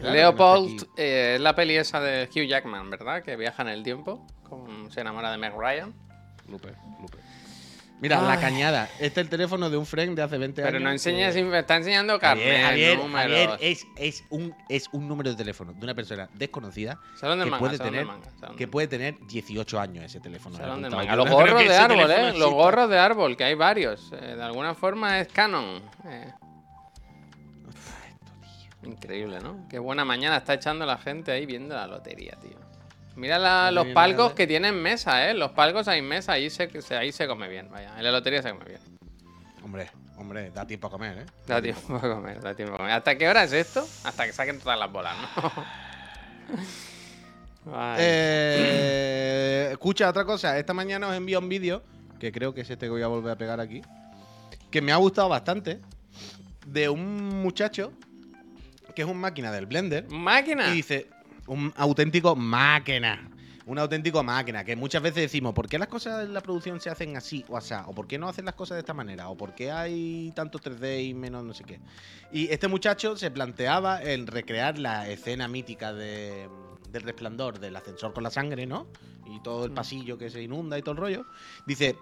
Leopold aquí. eh, es la peli esa de Hugh Jackman, ¿verdad? Que viaja en el tiempo. con- se enamora de Meg Ryan. Lupe, Lupe. Mira, Ay. la cañada. Este es el teléfono de un friend de hace 20 años. Pero no enseñes, que- está enseñando carnet, Javier, Javier, es, es, un, es un número de teléfono de una persona desconocida Salón del que, manga, puede salón tener, manga, salón que puede tener 18 años ese teléfono. Salón Los no gorros de árbol, ¿eh? Los gorros de árbol, que hay varios. Eh, de alguna forma es canon. Eh, increíble, ¿no? Qué buena mañana está echando la gente ahí viendo la lotería, tío. Mira la- los palcos que tienen mesa, ¿eh? Los palcos hay mesa, ahí se, ahí se come bien, vaya. En la lotería se come bien. Hombre, hombre, da tiempo a comer, ¿eh? Da tiempo a comer, da tiempo a comer. ¿Hasta qué hora es esto? Hasta que saquen todas las bolas, ¿no? Eh, escucha, otra cosa. Esta mañana os envío un vídeo, que creo que es este que voy a volver a pegar aquí, que me ha gustado bastante, de un muchacho que es un máquina del Blender. ¿Máquina? Y dice, un auténtico máquina. Un auténtico máquina. Que muchas veces decimos, ¿por qué las cosas en la producción se hacen así o así? ¿O por qué no hacen las cosas de esta manera? ¿O por qué hay tanto 3D y menos no sé qué? Y este muchacho se planteaba en recrear la escena mítica de, del resplandor del ascensor con la sangre, ¿no? Y todo el Mm. pasillo que se inunda y todo el rollo. Dice,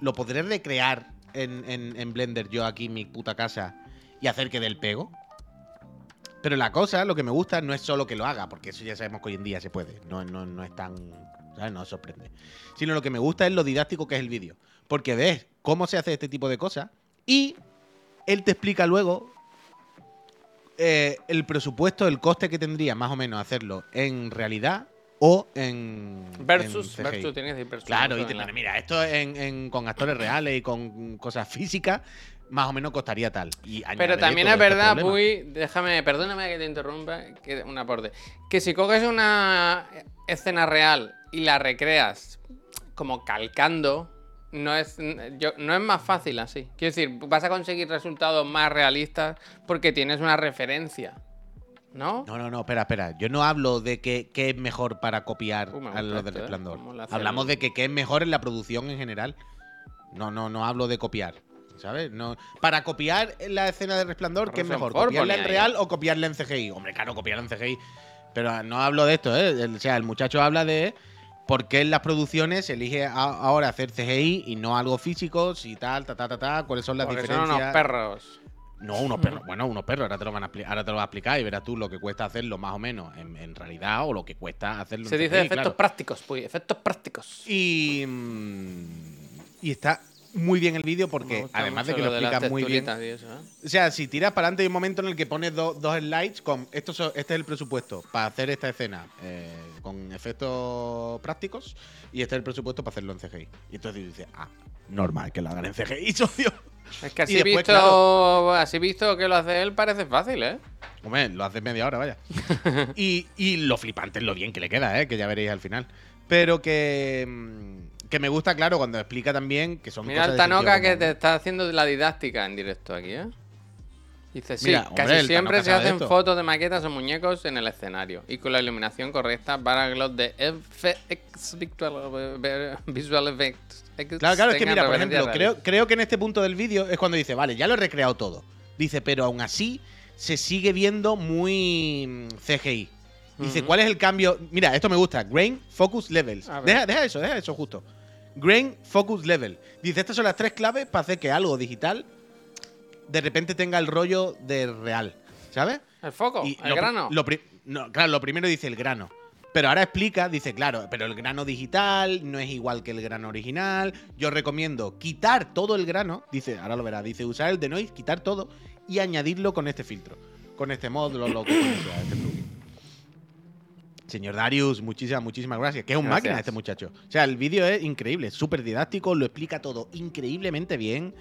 ¿lo podré recrear en, en- en Blender yo aquí en mi puta casa y hacer que del pego? Pero la cosa, lo que me gusta, no es solo que lo haga, porque eso ya sabemos que hoy en día se puede. No, no, no es tan. ¿sabes? No sorprende. Sino lo que me gusta es lo didáctico que es el vídeo. Porque ves cómo se hace este tipo de cosas y él te explica luego eh, el presupuesto, el coste que tendría más o menos hacerlo en realidad o en. Versus, en versus, tienes que decir versus. Claro, y te la- mira, esto en, en- con actores reales y con cosas físicas, más o menos costaría tal. Y Pero también todo es este verdad, problema. Puy, déjame, perdóname que te interrumpa, que un aporte. Que si coges una escena real y la recreas como calcando, no es, yo, no es más fácil así. Quiero decir, vas a conseguir resultados más realistas porque tienes una referencia. ¿No? No, no, no, espera, espera. Yo no hablo de que, qué es mejor para copiar Uh, a los del ¿eh? resplandor. Lo Hablamos de que qué es mejor en la producción en general. No, no, no hablo de copiar. ¿Sabes? No, para copiar la escena de resplandor, ¿qué es mejor? ¿Copiarla en real o copiarla en CGI? Hombre, claro, copiarla en CGI. Pero no hablo de esto, ¿eh? El- O sea, el muchacho habla de por qué en las producciones se elige ahora hacer CGI y no algo físico, si tal, ta, ta, ta, ta, cuáles son las Porque son diferencias. unos perros. No, unos perros. Bueno, unos perros. Ahora te lo van a ahora te lo va a explicar y verás tú lo que cuesta hacerlo más o menos en, en realidad o lo que cuesta hacerlo Se en dice CGI, efectos claro. prácticos, Puy, efectos prácticos. Y, mm, y está muy bien el vídeo porque además de que lo las explica muy bien. eso, ¿eh? O sea, si tiras para adelante hay un momento en el que pones do- dos slides con esto este es el presupuesto para hacer esta escena eh, con efectos prácticos y este es el presupuesto para hacerlo en CGI. Y entonces dices, ah, normal que lo hagan en CGI, socio. Es que así después, visto, claro. así visto que lo hace él parece fácil, ¿eh? Hombre, lo hace media hora, vaya. y, y lo flipante es lo bien que le queda, ¿eh? Que ya veréis al final. Pero que. mm, Que me gusta, claro, cuando explica también que son Mira cosas sentido Tanoka que te está haciendo la didáctica en directo aquí, ¿eh? Dice, sí, Mira, casi siempre se hacen fotos de maquetas o muñecos en el escenario y con la iluminación correcta para los de FX Visual, visual Effects Claro, claro, es que mira, por ejemplo, creo, creo que en este punto del vídeo es cuando dice, vale, ya lo he recreado todo. Dice, pero aún así se sigue viendo muy mm, CGI. Dice. ¿cuál es el cambio? Mira, esto me gusta. Grain Focus Levels. Deja, deja eso, deja eso justo. Grain Focus Level. Dice, estas son las tres claves para hacer que algo digital de repente tenga el rollo de real. ¿Sabes? El foco, Y el lo grano. lo no, claro, lo primero dice el grano. Pero ahora explica, dice, claro, pero el grano digital no es igual que el grano original. Yo recomiendo quitar todo el grano, dice, ahora lo verás, dice usar el denoise, quitar todo y añadirlo con este filtro. Con este mod, lo, que sea, este. Señor Darius, muchísimas, muchísimas gracias. Que es un Gracias. máquina este muchacho. O sea, el vídeo es increíble, súper didáctico, lo explica todo increíblemente bien.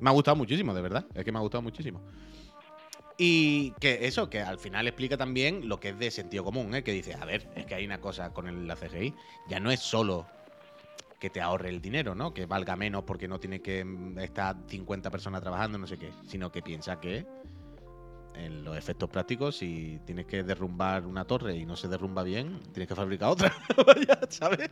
Me ha gustado muchísimo, de verdad. Es que me ha gustado muchísimo. Y que eso, que al final explica también lo que es de sentido común, ¿eh? que dice, a ver, es que hay una cosa con el, la CGI, ya no es solo que te ahorre el dinero, ¿no? Que valga menos porque no tiene que mm, estar 50 personas trabajando, no sé qué, sino que piensa que en los efectos prácticos, si tienes que derrumbar una torre y no se derrumba bien, tienes que fabricar otra, ¿sabes?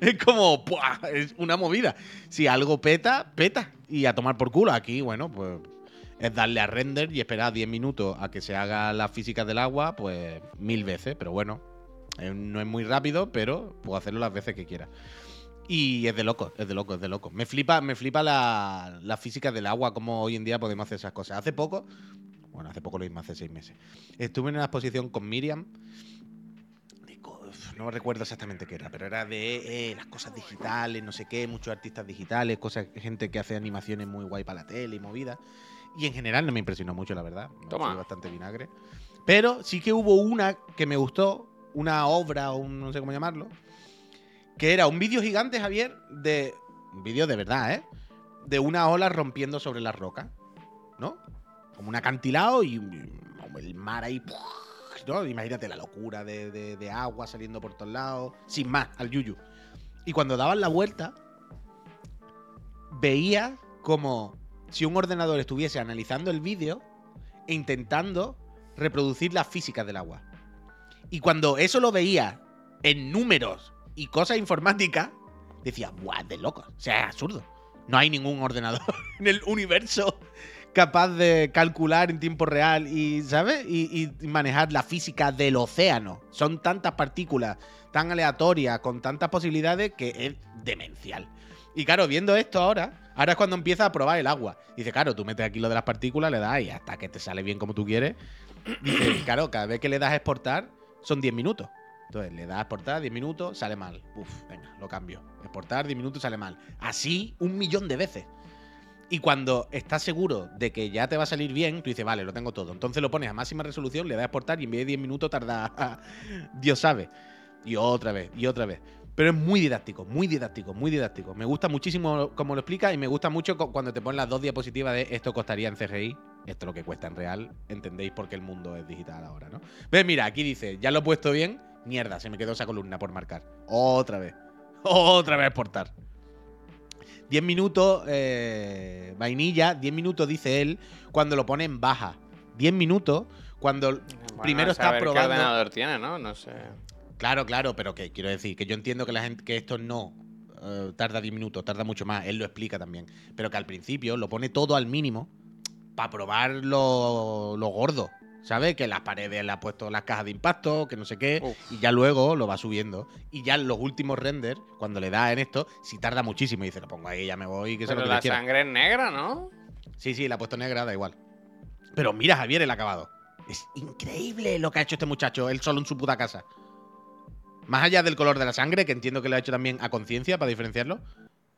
Es como, ¡buah! es una movida. Si algo peta, peta. Y a tomar por culo. Aquí, bueno, pues es darle a render y esperar 10 minutos a que se haga la física del agua, pues mil veces, pero bueno, no es muy rápido, pero puedo hacerlo las veces que quiera. Y es de loco, es de loco, es de loco. Me flipa, me flipa la, la física del agua, como hoy en día podemos hacer esas cosas. Hace poco, bueno, hace poco lo mismo, hace seis meses, estuve en una exposición con Miriam. No recuerdo exactamente qué era, pero era de eh, las cosas digitales, no sé qué, muchos artistas digitales, cosas, gente que hace animaciones muy guay para la tele y movidas. Y en general no me impresionó mucho, la verdad. Me Toma. fue bastante vinagre. Pero sí que hubo una que me gustó, una obra, o un, no sé cómo llamarlo, que era un vídeo gigante, Javier, de. Un vídeo de verdad, ¿eh? De una ola rompiendo sobre las rocas, ¿no? Como un acantilado y el mar ahí. ¿no? Imagínate la locura de, de- agua saliendo por todos lados, sin más, al yuyu. Y cuando daban la vuelta, veía como si un ordenador estuviese analizando el vídeo e intentando reproducir las físicas del agua. Y cuando eso lo veía en números y cosas informáticas, decía, ¡buah, de locos! O sea, es absurdo. No hay ningún ordenador en el universo capaz de calcular en tiempo real y, ¿sabes? Y, manejar la física del océano. Son tantas partículas tan aleatorias, con tantas posibilidades, que es demencial. Y claro, viendo esto ahora, ahora es cuando empieza a probar el agua. Dice, claro, tú metes aquí lo de las partículas, le das y hasta que te sale bien como tú quieres. Dice, claro, cada vez que le das a exportar, son 10 minutos. Entonces, le das a exportar 10 minutos, sale mal. Uf, venga, lo cambio. Exportar 10 minutos, sale mal. Así un millón de veces. Y cuando estás seguro de que ya te va a salir bien, tú dices, vale, lo tengo todo. Entonces lo pones a máxima resolución, le das a exportar y en vez de 10 minutos tarda, Dios sabe. Y otra vez, y otra vez. Pero es muy didáctico, muy didáctico, muy didáctico. Me gusta muchísimo cómo lo explica y me gusta mucho cu- cuando te ponen las dos diapositivas de esto costaría en CGI, esto es lo que cuesta en real. Entendéis por qué el mundo es digital ahora, ¿no? Ves, mira, aquí dice, ya lo he puesto bien. Mierda, se me quedó esa columna por marcar. Otra vez. Otra vez exportar. 10 minutos, eh, vainilla, 10 minutos dice él, cuando lo pone en baja. 10 minutos cuando Bueno, primero está probando. ¿Qué ordenador tiene, no? No sé. Claro, claro, pero que quiero decir que yo entiendo que la gente que esto no eh, tarda 10 minutos, tarda mucho más, él lo explica también, pero que al principio lo pone todo al mínimo para probar lo, lo gordo, ¿sabes? Que las paredes le ha puesto las cajas de impacto, que no sé qué, Uf. y ya luego lo va subiendo. Y ya en los últimos renders, cuando le da en esto, si tarda muchísimo y dice, lo pongo ahí, ya me voy, que sea lo Pero que la sangre es negra, ¿no? Sí, sí, la ha puesto negra, da igual. Pero mira, Javier, el acabado. Es increíble lo que ha hecho este muchacho, él solo en su puta casa. Más allá del color de la sangre, que entiendo que lo ha hecho también a conciencia para diferenciarlo.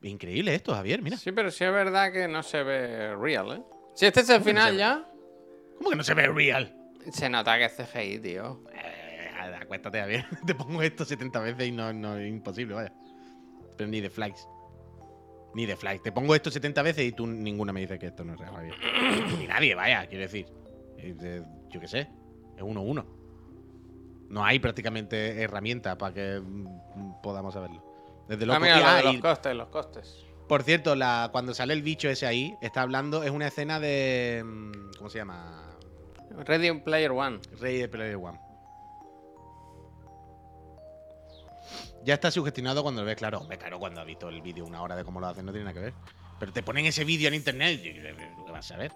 Increíble esto, Javier, mira. Sí, pero sí es verdad que no se ve real, ¿eh? Si este es el ¿Cómo que no final se ya, ¿Cómo que no se ve real? se nota que es CGI, tío. Eh, acuéstate, Javier. Te pongo esto 70 veces y no, no es imposible, vaya. Pero ni de flies. Ni de Fly. Te pongo esto 70 veces y tú ninguna me dice que esto no es real. Ni nadie, vaya, quiero decir. De- Yo qué sé. Es uno a uno. No hay prácticamente herramientas para que mm, podamos saberlo. Desde Ah, luego. mira, y- lo de ah, los y- costes, los costes. Por cierto, la, cuando sale el bicho ese ahí, está hablando, es una escena de. mm, ¿Cómo se llama? Ready Player One. Rey de Player One. Ya está sugestionado cuando lo ves, claro. Hombre, claro, cuando has visto el vídeo una hora de cómo lo hacen, no tiene nada que ver. Pero te ponen ese vídeo en internet ¿qué vas a ver?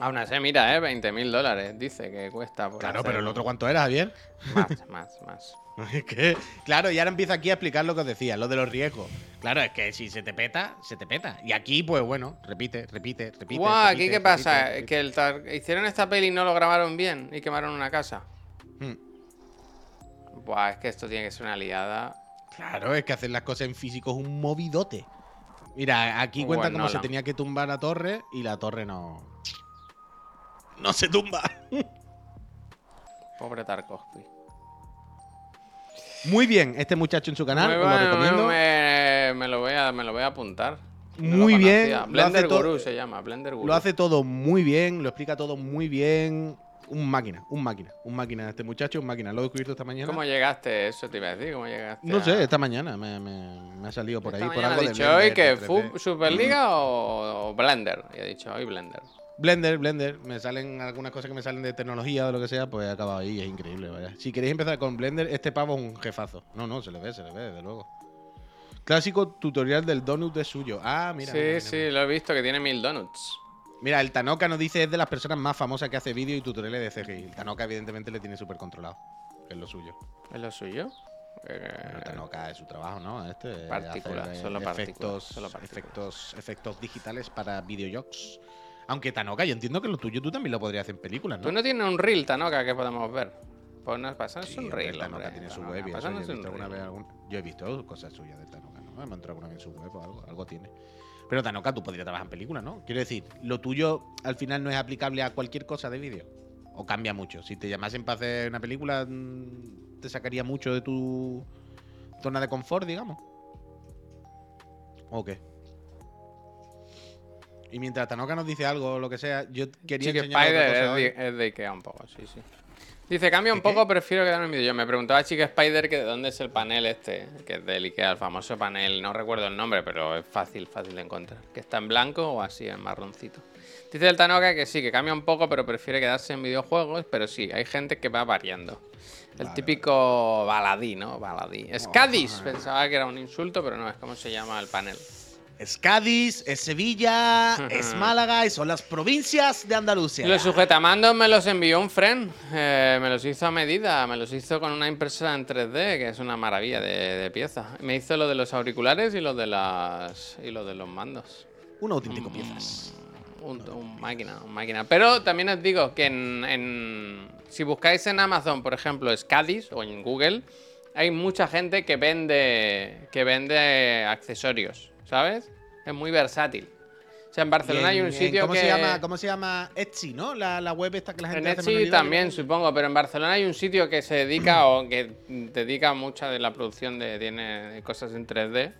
Aún así, mira, eh, 20 mil dólares. Dice que cuesta. Por Claro, hacer- pero el otro, ¿cuánto era, Javier? Más, más, más. Es que, claro, y ahora empieza aquí a explicar lo que os decía, lo de los riesgos. Claro, es que si se te peta, se te peta. Y aquí, pues bueno, repite, repite, repite. Guau, ¿aquí repite, qué pasa? repite, repite. Que el tar- hicieron esta peli y no lo grabaron bien y quemaron una casa. Hmm. Buah, es que esto tiene que ser una liada. Claro, es que hacer las cosas en físico es un movidote. Mira, aquí cuenta Bueno, cómo se no. tenía que tumbar la torre y la torre no. No se tumba. Pobre Tarkovsky. Muy bien, este muchacho en su canal, Muy lo bueno, recomiendo. Me, me lo voy a, me lo voy a apuntar. Muy bien, Blender Guru se llama, Blender Guru. Lo hace todo muy bien, lo explica todo muy bien. Un máquina, un máquina, un máquina. Este muchacho, un máquina. Lo he descubierto esta mañana. ¿Cómo llegaste? Eso te iba a decir, ¿cómo llegaste? No a- sé, esta mañana me, me- me ha salido por ahí. Por algo de dicho hoy Blender, que de 3D. fu- Superliga o, o Blender. Y he dicho hoy Blender. Blender, Blender. Me salen algunas cosas que me salen de tecnología o lo que sea, pues he acabado ahí. Es increíble, vaya. Si queréis empezar con Blender, este pavo es un jefazo. No, no, se le ve, se le ve, desde luego. Clásico tutorial del donut es suyo. Ah, mira. sí, mira, mira, sí, mira. lo he visto que tiene mil donuts. Mira, el Tanoka nos dice es de las personas más famosas que hace vídeos y tutoriales de CGI. El Tanoka, evidentemente, le tiene súper controlado. Es lo suyo. ¿Es lo suyo? El Eh, Tanoka es su trabajo, ¿no? Este, eh, solo partículas, efectos, solo partículas. efectos, efectos digitales para videojuegos. Aunque Tanoka, yo entiendo que lo tuyo tú también lo podrías hacer en películas, ¿no? Tú no tienes un reel, Tanoka, que podemos ver. Pues nos pasas Sí, un reel, el Tanoka tiene su Tanoka, web y eso, yo, he visto alguna reel. vez algún- yo he visto cosas suyas del Tanoka, ¿no? Me ha entrado alguna vez en su web o algo, algo tiene. Pero Tanoka, tú podrías trabajar en películas, ¿no? Quiero decir, lo tuyo al final no es aplicable a cualquier cosa de vídeo. O cambia mucho. Si te llamasen para hacer una película, mm, te sacaría mucho de tu zona de confort, digamos. ¿O qué? Y mientras Tanoka nos dice algo o lo que sea, yo quería otra Spider es de, es de Ikea un poco, sí, sí. Dice, cambia un ¿De qué? poco, prefiero quedarme en vídeo. Yo me preguntaba Chick Spider que de dónde es el panel este, que es del Ikea, el famoso panel, no recuerdo el nombre, pero es fácil, fácil de encontrar. Que está en blanco o así, en marroncito. Dice el Tanoka que sí, que cambia un poco, pero prefiere quedarse en videojuegos, pero sí, hay gente que va variando. El Vale, típico baladí, ¿no? Baladí. Scadis, pensaba que era un insulto, pero no, es como se llama el panel. Es Cádiz, es Sevilla, es Málaga y son las provincias de Andalucía. Los sujetamandos me los envió un friend. eh, me los hizo a medida. Me los hizo con una impresora en 3D, que es una maravilla de, de pieza. Me hizo lo de los auriculares y lo de las y lo de los mandos. Un auténtico piezas. Un, un máquina, un máquina. Pero también os digo que en, en- si buscáis en Amazon, por ejemplo, Scadis o en Google, hay mucha gente que vende que vende accesorios, ¿sabes? Es muy versátil. O sea, en Barcelona hay un sitio ¿cómo que Se llama, ¿Cómo se llama? Etsy, ¿no? La, la web esta que la gente en hace Etsy también, supongo, pero en Barcelona hay un sitio que se dedica o que dedica mucha de la producción de tiene cosas en 3D.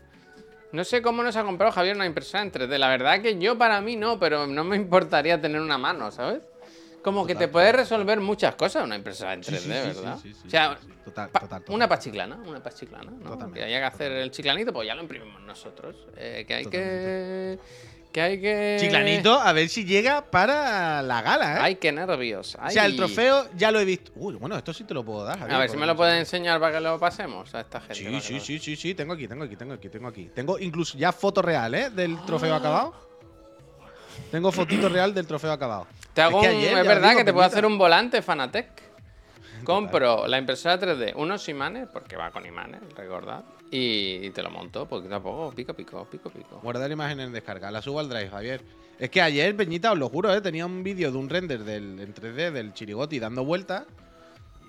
No sé cómo nos ha comprado Javier una impresora en 3D. La verdad que yo para mí no, pero no me importaría tener una mano, ¿sabes? Como que te puede resolver muchas cosas una impresora en 3D, Sí, sí, ¿verdad? sí, sí, sí, o sea, sí, sí. Total, total, una pachiclana, una pachiclana, ¿no? Que haya que hacer el chiclanito, pues ya lo imprimimos nosotros. Eh, que hay que... Totalmente. Que hay que... Chiclanito, a ver si llega para la gala, ¿eh? Ay, qué nervios. O sea, el ay. trofeo ya lo he visto. Uy, bueno, esto sí te lo puedo dar. Javier, A ver si me lo sé. enseñar para que lo pasemos a esta gente. Sí, sí, sí, sí, sí, tengo aquí, tengo aquí, tengo aquí, tengo aquí. Tengo incluso ya foto real, ¿eh? Del trofeo Ah. acabado. Tengo fotito real del trofeo acabado. Te hago Es que ayer, verdad que te puedo hacer un volante Fanatec. Compro la impresora 3D, unos imanes, porque va con imanes, recordad. Y, y te lo monto poquito a poco, pico, pico, pico, pico. Guardar imagen en descarga, la subo al drive, Javier. Es que ayer, Peñita, os lo juro, ¿eh? tenía un vídeo de un render del, en 3D del chirigoti dando vueltas.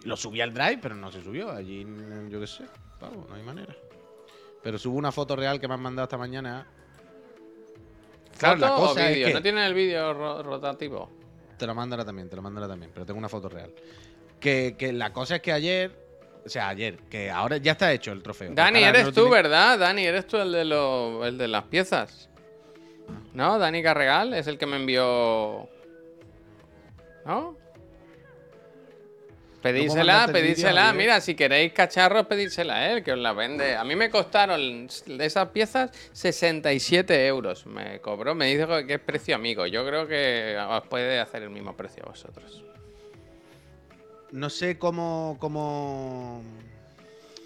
Lo subí al drive, pero no se subió. Allí, yo qué sé, pavo, no hay manera. Pero subo una foto real que me han mandado esta mañana. Claro, la ¿Foto o cosa es vídeo? que- ¿No tiene el vídeo ro- rotativo? Te lo mando ahora también, te lo mando ahora también, pero tengo una foto real. Que, que la cosa es que ayer O sea, ayer, que ahora ya está hecho el trofeo. Dani, no eres tú, tiene- ¿verdad? Dani, eres tú el de, lo- el de las piezas. ¿No? Dani Carregal es el que me envió. ¿No? Pedísela. Javier? Mira, si queréis cacharros, pedísela a él, que os la vende. A mí me costaron de esas piezas 67 euros. Me cobró, me dice que es precio amigo. Yo creo que os puede hacer el mismo precio a vosotros. No sé cómo, cómo,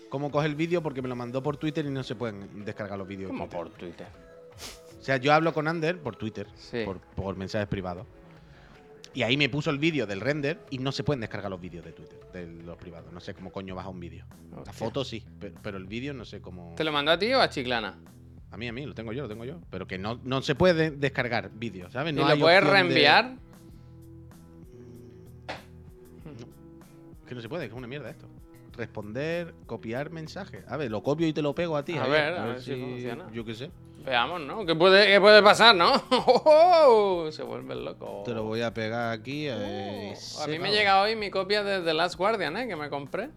cómo coge el vídeo porque me lo mandó por Twitter y no se pueden descargar los vídeos. Como por Twitter. O sea, yo hablo con Ander por Twitter, Sí. por, por mensajes privados. Y ahí me puso el vídeo del render y no se pueden descargar los vídeos de Twitter, de los privados. No sé cómo coño baja un vídeo. La foto sí, pe- pero, el vídeo no sé cómo. ¿Te lo mandó a ti o a Chiclana? A mí, a mí, lo tengo yo, lo tengo yo. Pero que no, no se puede descargar vídeos, ¿sabes? No ¿Y hay lo puedes opción de- reenviar? Que no se puede, que es una mierda esto. Responder, copiar mensaje. A ver, lo copio y te lo pego a ti. A ver, a ver si funciona. Yo qué sé. Veamos, ¿no? ¿Qué puede, qué puede pasar, no? Se vuelve loco. Te lo voy a pegar aquí. Oh, a mí sepa. me llega hoy mi copia de The Last Guardian, ¿eh? Que me compré.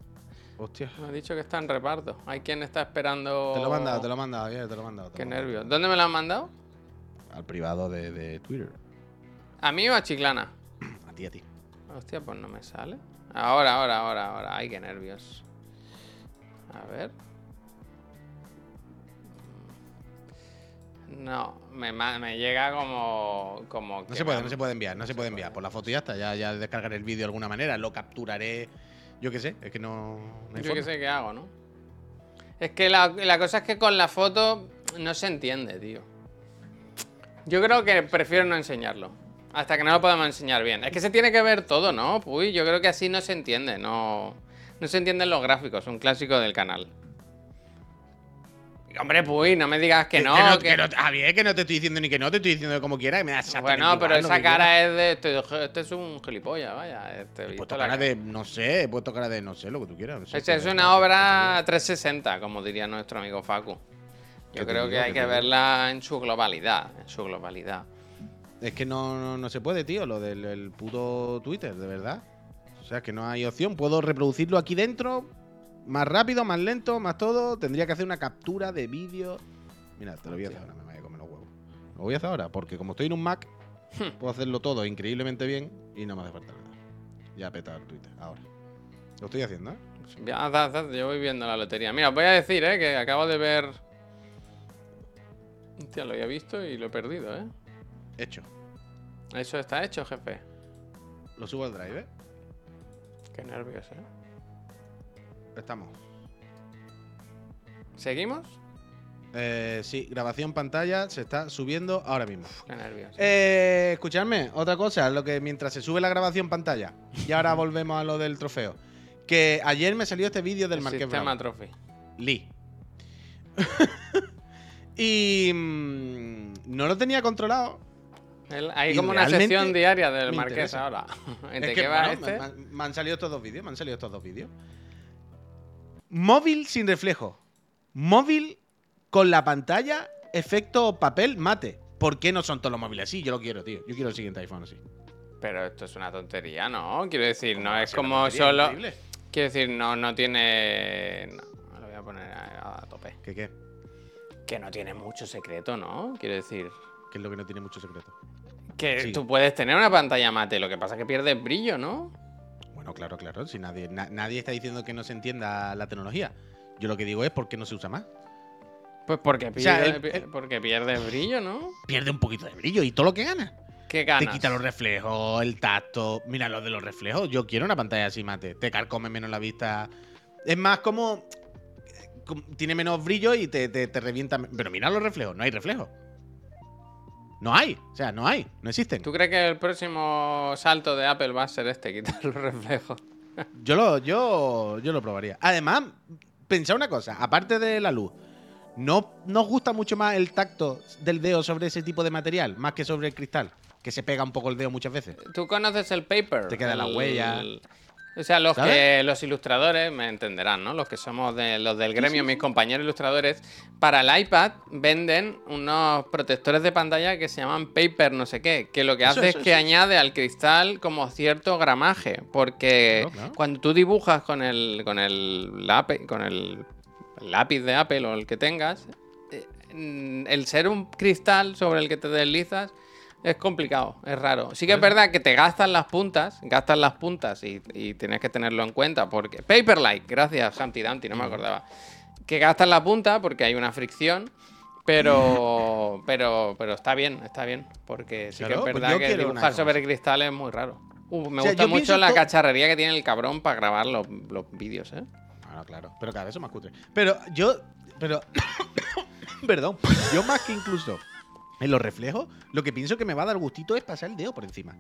Hostia. Me ha dicho que está en reparto. Hay quien está esperando. Te lo he mandado, te lo he mandado, Javier, te lo he mandado. te Qué nervios. ¿Dónde me lo han mandado? Al privado de, de Twitter. ¿A mí o a Chiclana? A ti, a ti. Hostia, pues no me sale. Ahora, ahora, ahora, ahora. Ay, qué nervios. A ver. No, me, me llega como. como No que se puede, no se puede enviar, no se puede enviar. Por la foto ya está, ya, ya descargaré el vídeo de alguna manera, lo capturaré. Yo qué sé, es que no. no hay Yo qué sé qué hago, ¿no? Es que la, la cosa es que con la foto no se entiende, tío. Yo creo que prefiero no enseñarlo. Hasta que no lo podamos enseñar bien. Es que se tiene que ver todo, ¿no? Uy, yo creo que así no se entiende, no. No se entienden los gráficos, un clásico del canal. Hombre, Puy, no me digas que no. no, que- que no- Javier, que no te estoy diciendo ni que no, te estoy diciendo como quiera, que me da exactamente Bueno, pero igual esa que cara quieras. es de. Este, este es un gilipollas, vaya. Este, He puesto cara cara. de, no sé, he puesto cara de no sé, lo que tú quieras. no sé, Esa es una obra 360, como diría nuestro amigo Facu. ¿Qué Yo creo que hay ¿Qué que verla en su globalidad, en su globalidad. Es que no, no, no se puede, tío, lo del el puto Twitter, de verdad. O sea, que no hay opción. Puedo reproducirlo aquí dentro, más rápido, más lento, más todo. Tendría que hacer una captura de vídeo. Mira, te lo voy a hacer ahora, me vaya a comer los huevos. Lo voy a hacer ahora, porque como estoy en un Mac, Hmm. puedo hacerlo todo increíblemente bien y no me hace falta nada. Ya he petado el Twitter, ahora. Lo estoy haciendo, ¿eh? Ya, yo voy viendo la lotería. Mira, os voy a decir, eh, que acabo de ver. Hostia, lo había visto y lo he perdido, eh. Hecho. Eso está hecho, jefe. Lo subo al drive, ¿eh? Qué nervios, eh. Estamos. ¿Seguimos? Eh, sí, grabación pantalla se está subiendo ahora mismo. Qué nervios. Eh, escuchadme, otra cosa, lo que mientras se sube la grabación pantalla, y ahora volvemos a lo del trofeo. Que ayer me salió este vídeo del El Marqués sistema Bravo. Trophy. Lee. y mm, no lo tenía controlado. El- hay Y como una realmente sección diaria del me Marqués interesa. ahora. Es ¿De que, qué va bueno, este? me han salido estos dos vídeos, me han salido estos dos vídeos. Móvil sin reflejo. Móvil con la pantalla efecto papel mate. ¿Por qué no son todos los móviles así? Yo lo quiero, tío. Yo quiero el siguiente iPhone así. Pero esto es una tontería, ¿no? Quiero decir, no es como solo. Increíble. Quiero decir, no, no tiene. No, lo voy a poner a, a tope. ¿Qué qué? Que no tiene mucho secreto, ¿no? Quiero decir. Que es lo que no tiene mucho secreto. Que Sí. tú puedes tener una pantalla mate, lo que pasa es que pierdes brillo, ¿no? Bueno, claro, claro. Si nadie, na- nadie está diciendo que no se entienda la tecnología. Yo lo que digo es por qué no se usa más. Pues porque O sea, pierdes, el- pi- el- porque pierdes brillo, ¿no? Pierde un poquito de brillo y todo lo que gana. ¿Qué ganas? Te quita los reflejos, el tacto. Mira lo de los reflejos. Yo quiero una pantalla así mate. Te carcome menos la vista. Es más como. como- Tiene menos brillo y te, te, te revienta. Pero mira los reflejos. No hay reflejos. No hay. O sea, no hay. No existen. ¿Tú crees que el próximo salto de Apple va a ser este, quitar los reflejos? Yo lo, yo, yo lo probaría. Además, pensad una cosa. Aparte de la luz. ¿No nos gusta mucho más el tacto del dedo sobre ese tipo de material? Más que sobre el cristal. Que se pega un poco el dedo muchas veces. ¿Tú conoces el paper? Te queda la El- huella. O sea, los ¿Sabes? que los ilustradores me entenderán, ¿no? Los que somos de los del gremio, mis compañeros ilustradores, para el iPad venden unos protectores de pantalla que se llaman paper no sé qué, que lo que Eso, hace eso, es que eso. añade al cristal como cierto gramaje, porque Claro, claro. cuando tú dibujas con el con el lápiz, con el lápiz de Apple o el que tengas, eh, mm, el ser un cristal sobre el que te deslizas es complicado, es raro. Sí que es verdad que te gastan las puntas, gastan las puntas y, y tienes que tenerlo en cuenta porque... Paperlike, gracias Humpty Dumpty, no me acordaba. Que gastan la punta porque hay una fricción, pero pero pero está bien, está bien, porque sí Claro, que pues es verdad yo que dibujar sobre cristal es muy raro. Uh, me O sea, gusta mucho la cacharrería que tiene el cabrón para grabar los, los vídeos, ¿eh? Claro, claro. Pero cada vez son más cutres. Pero yo. Pero. Perdón. Yo más que incluso en los reflejos, lo que pienso que me va a dar gustito es pasar el dedo por encima.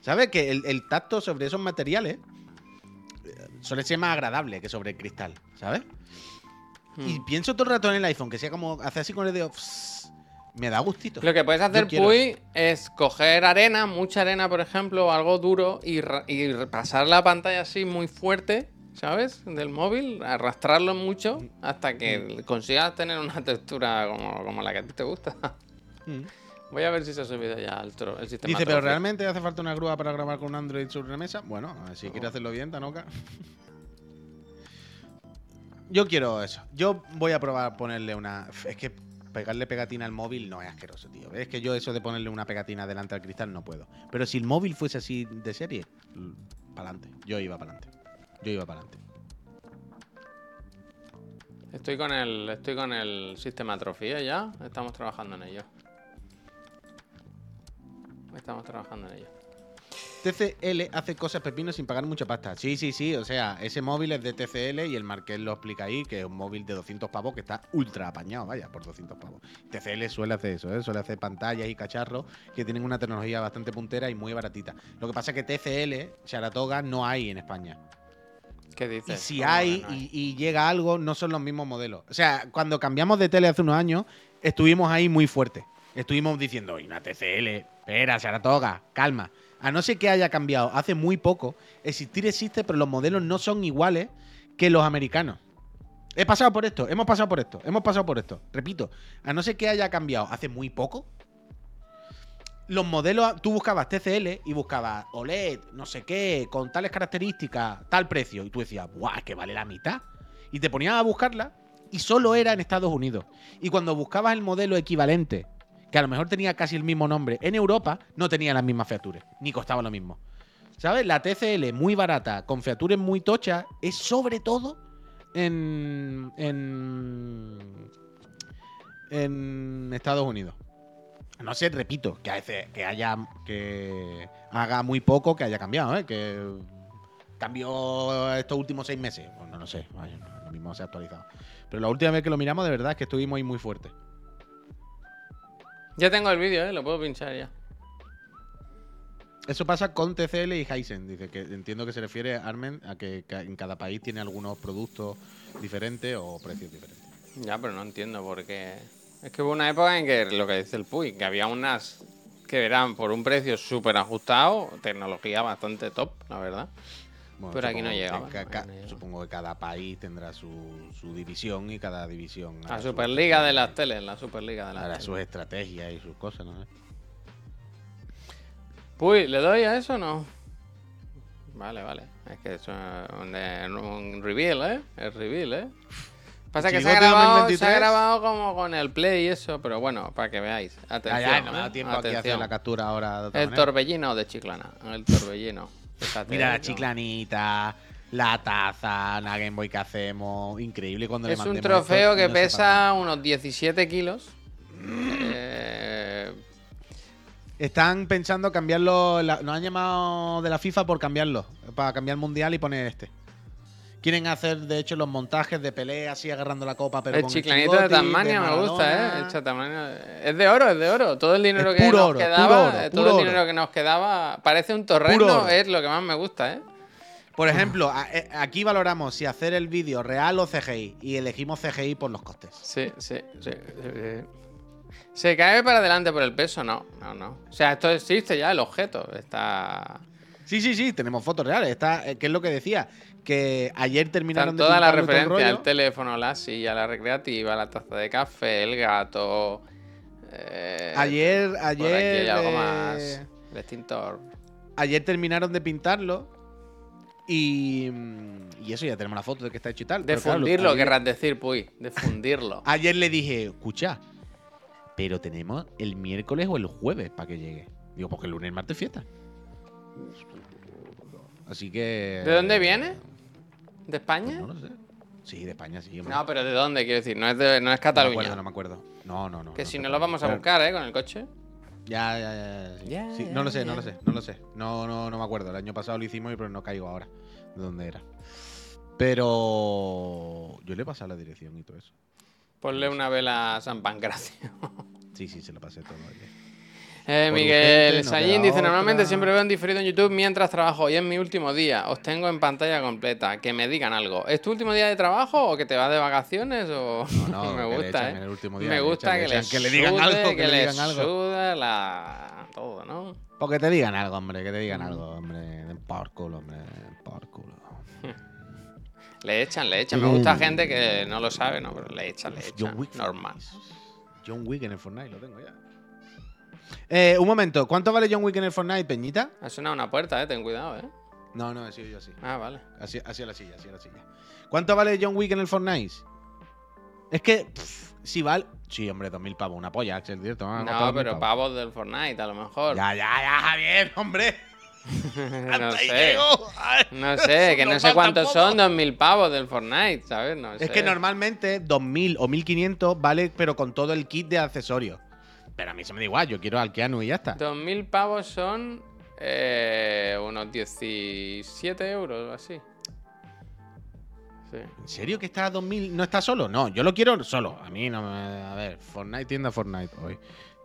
¿Sabes? Que el, el tacto sobre esos materiales eh, suele ser más agradable que sobre el cristal, ¿sabes? Y Hmm. pienso todo el rato en el iPhone, que sea como hacer así con el dedo. pss, me da gustito. Lo que puedes hacer, Puy, es coger arena, mucha arena, por ejemplo, o algo duro, y, y pasar la pantalla así muy fuerte, ¿sabes? Del móvil, arrastrarlo mucho hasta que consigas tener una textura como, como la que a ti te gusta. Mm. Voy a ver si se ha subido ya el, tro- el sistema. Dice, pero realmente hace falta una grúa para grabar con un Android sobre una mesa. Bueno, si quiere hacerlo bien, Tanoka. Yo quiero eso. Yo voy a probar ponerle una. Es que pegarle pegatina al móvil no es asqueroso, tío. Es que yo eso de ponerle una pegatina delante al cristal no puedo. Pero si el móvil fuese así de serie, para adelante. Yo iba para adelante. Yo iba para adelante. Estoy con el, estoy con el sistema ¿eh? ya. Estamos trabajando en ello. Estamos trabajando en ello. TCL hace cosas pepino sin pagar mucha pasta. Sí, sí, sí. O sea, ese móvil es de TCL y el Marqués lo explica ahí, que es un móvil de 200 pavos que está ultra apañado, vaya, por 200 pavos. TCL suele hacer eso, ¿eh? Suele hacer pantallas y cacharros que tienen una tecnología bastante puntera y muy baratita. Lo que pasa es que TCL, Saratoga, no hay en España. ¿Qué Y dices? si ¿Cómo que hay no hay? y, y llega algo, no son los mismos modelos. O sea, cuando cambiamos de tele hace unos años, estuvimos ahí muy fuertes. Estuvimos diciendo, "Oye, una TCL, espera, Saratoga, calma. A no ser que haya cambiado hace muy poco, existir existe, pero los modelos no son iguales que los americanos. He pasado por esto, hemos pasado por esto, hemos pasado por esto. Repito, a no ser que haya cambiado hace muy poco, los modelos, tú buscabas TCL y buscabas OLED, no sé qué, con tales características, tal precio. Y tú decías, ¡buah, que vale la mitad! Y te ponías a buscarla y solo era en Estados Unidos. Y cuando buscabas el modelo equivalente, que a lo mejor tenía casi el mismo nombre, en Europa no tenía las mismas features, ni costaba lo mismo. ¿Sabes? La TCL muy barata, con features muy tochas, es sobre todo en, en, Estados Unidos. No sé, repito, que, a veces- que haya que haga muy poco que haya cambiado, ¿eh? Que cambió estos últimos seis meses. Bueno, no sé, lo mismo se ha actualizado. Pero la última vez que lo miramos, de verdad, es que estuvimos ahí muy fuertes. Ya tengo el vídeo, ¿eh? Lo puedo pinchar ya. Eso pasa con TCL y Hisense. Dice que entiendo que se refiere, Armen, a que en cada país tiene algunos productos diferentes o precios diferentes. Ya, pero no entiendo por qué. Es que hubo una época en que lo que dice el Puy, que había unas que eran por un precio súper ajustado, tecnología bastante top, la verdad. Bueno, Pero aquí no que llegaba, ca- aquí no supongo que cada país tendrá su, su división y cada división. La su- Superliga de las teles, la Superliga de las hará teles. sus estrategias y sus cosas, ¿no? Puy, ¿le doy a eso o no? Vale, vale. Es que eso es un, eh, un reveal, ¿eh? Es reveal, ¿eh? Pasa que se ha, grabado, se 2023. ha grabado como con el play y eso, pero bueno, para que veáis. Atención, no me ¿eh? da tiempo aquí a hacer la captura ahora de El manera. torbellino de Chiclana. El torbellino. Fíjate, Mira la ¿no? chiclanita, la taza, la Game Boy que hacemos. Increíble cuando le Es un trofeo esto que pesa unos 17 kilos. Eh, Están pensando cambiarlo. la- nos han llamado de la FIFA por cambiarlo. Para cambiar el mundial y poner este. Quieren hacer, de hecho, los montajes de pelea así agarrando la copa, pero el con chiclanito chicote, de Tasmania me gusta, ¿eh? El Es de oro, es de oro. Todo el dinero Es que nos oro, quedaba, puro oro, todo el oro. dinero que nos quedaba, parece un torreno, es lo que más me gusta, ¿eh? Por ejemplo, a- eh, aquí valoramos si hacer el vídeo real o CGI. Y elegimos CGI por los costes. Sí, sí, sí. ¿Se cae para adelante por el peso? No, no, no. O sea, esto existe ya, el objeto. Está. Sí, sí, sí, tenemos fotos reales. Está, eh, ¿Qué es lo que decía? Que ayer terminaron de el referencias, el rollo. teléfono, la silla, la recreativa, la taza de café, el gato. eh, Ayer, por aquí ayer. hay algo eh, más. El extintor. Ayer terminaron de pintarlo. Y, mm, y eso ya tenemos la foto de que está hecho y tal. De Pero claro, fundirlo, ayer- querrás decir, Puy. De fundirlo. Ayer le dije, escucha, pero tenemos el miércoles o el jueves para que llegue. Digo, porque el lunes y martes es fiesta. Así que. ¿De dónde viene? ¿De Pues España? no lo sé. Sí, de España, sí. hombre. No, pero ¿de dónde? Quiero decir, no es, de, no es no me Cataluña. acuerdo, no me acuerdo. No, no, no. que no si no lo vamos a buscar, ¿eh? Con el coche. Ya, ya, ya. sí. Sí, no lo sé, no lo sé, no lo sé. No, no, no me acuerdo. El año pasado lo hicimos, pero no caigo ahora de dónde era. Pero yo le he pasado la dirección y todo eso. Ponle una vela a San Pancracio. Sí, sí, se lo pasé todo ayer. Eh, Miguel Sayín dice, normalmente otra". siempre veo en diferido en YouTube mientras trabajo. Hoy es mi último día. Os tengo en pantalla completa. Que me digan algo. ¿Es tu último día de trabajo o que te vas de vacaciones? O... No, no, me gusta, ¿eh? el último día, me gusta que, le que le digan algo, que que le digan algo. la... todo, ¿no? Porque te digan algo, hombre, que te digan algo, hombre. Por culo, hombre. Por culo. Le echan, le echan. Me Mm. gusta gente que no lo sabe, ¿no? Pero le echan, le echan. John Wick. Normal. John Wick en el Fortnite, lo tengo ya. Eh, un momento, ¿cuánto vale John Wick en el Fortnite, Peñita? Ha sonado una puerta, ¿eh? Ten cuidado, ¿eh? No, no, he sido yo así. Ah, vale. Así, así a la silla, así a la silla. ¿Cuánto vale John Wick en el Fortnite? Es que, pff, si vale. Sí, hombre, 2.000 pavos, una polla, Axel, costado No, 2.000 pero pavos. pavos del Fortnite, a lo mejor. Ya, ya, ya, Javier, hombre. no sé. Ay, No sé, que no sé cuántos son 2.000 pavos del Fortnite, ¿sabes? No sé. Es que normalmente 2.000 o 1.500 vale, pero con todo el kit de accesorios. Pero a mí se me da igual, yo quiero al Keanu y ya está. 2.000 pavos son eh, unos 17 euros o así. Sí. ¿En serio que está a 2.000? ¿No está solo? No, yo lo quiero solo. A mí no me... A ver, Fortnite, tienda Fortnite hoy.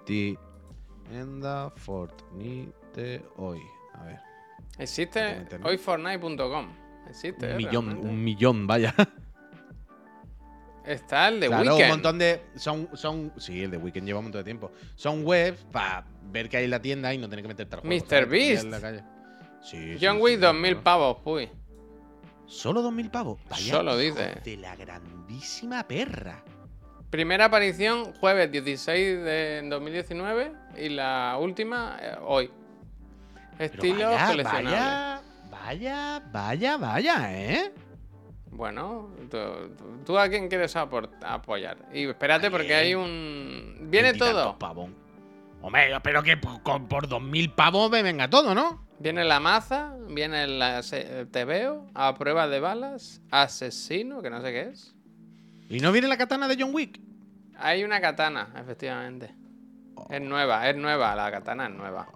Tienda Fortnite hoy. A ver. Existe hoyfortnite.com. Existe. Un eh, millón, realmente. un millón, vaya. Está el de claro, Weekend. un montón de. Son, son. Sí, el de Weekend lleva un montón de tiempo. Son webs para ver qué hay en la tienda y no tener que meterte al juego. Mr. Beast. En la calle. Sí, John sí, Wick, sí, 2.000 claro. pavos, puy. Solo 2.000 pavos. Vaya Solo dice. De la grandísima perra. Primera aparición jueves 16 de 2019 y la última eh, hoy. Estilo vaya, coleccionable. vaya, vaya, vaya, vaya, ¿eh? Bueno, tú, tú- ¿tú a quién quieres apoyar? Y espérate porque hay un... Viene todo. pavos. Hombre, yo espero que por, con- por 2.000 pavos me venga todo, ¿no? Viene la maza, viene la te veo, a prueba de balas, asesino, que no sé qué es. ¿Y no viene la katana de John Wick? Hay una katana, efectivamente. Es nueva, es nueva, la katana es nueva.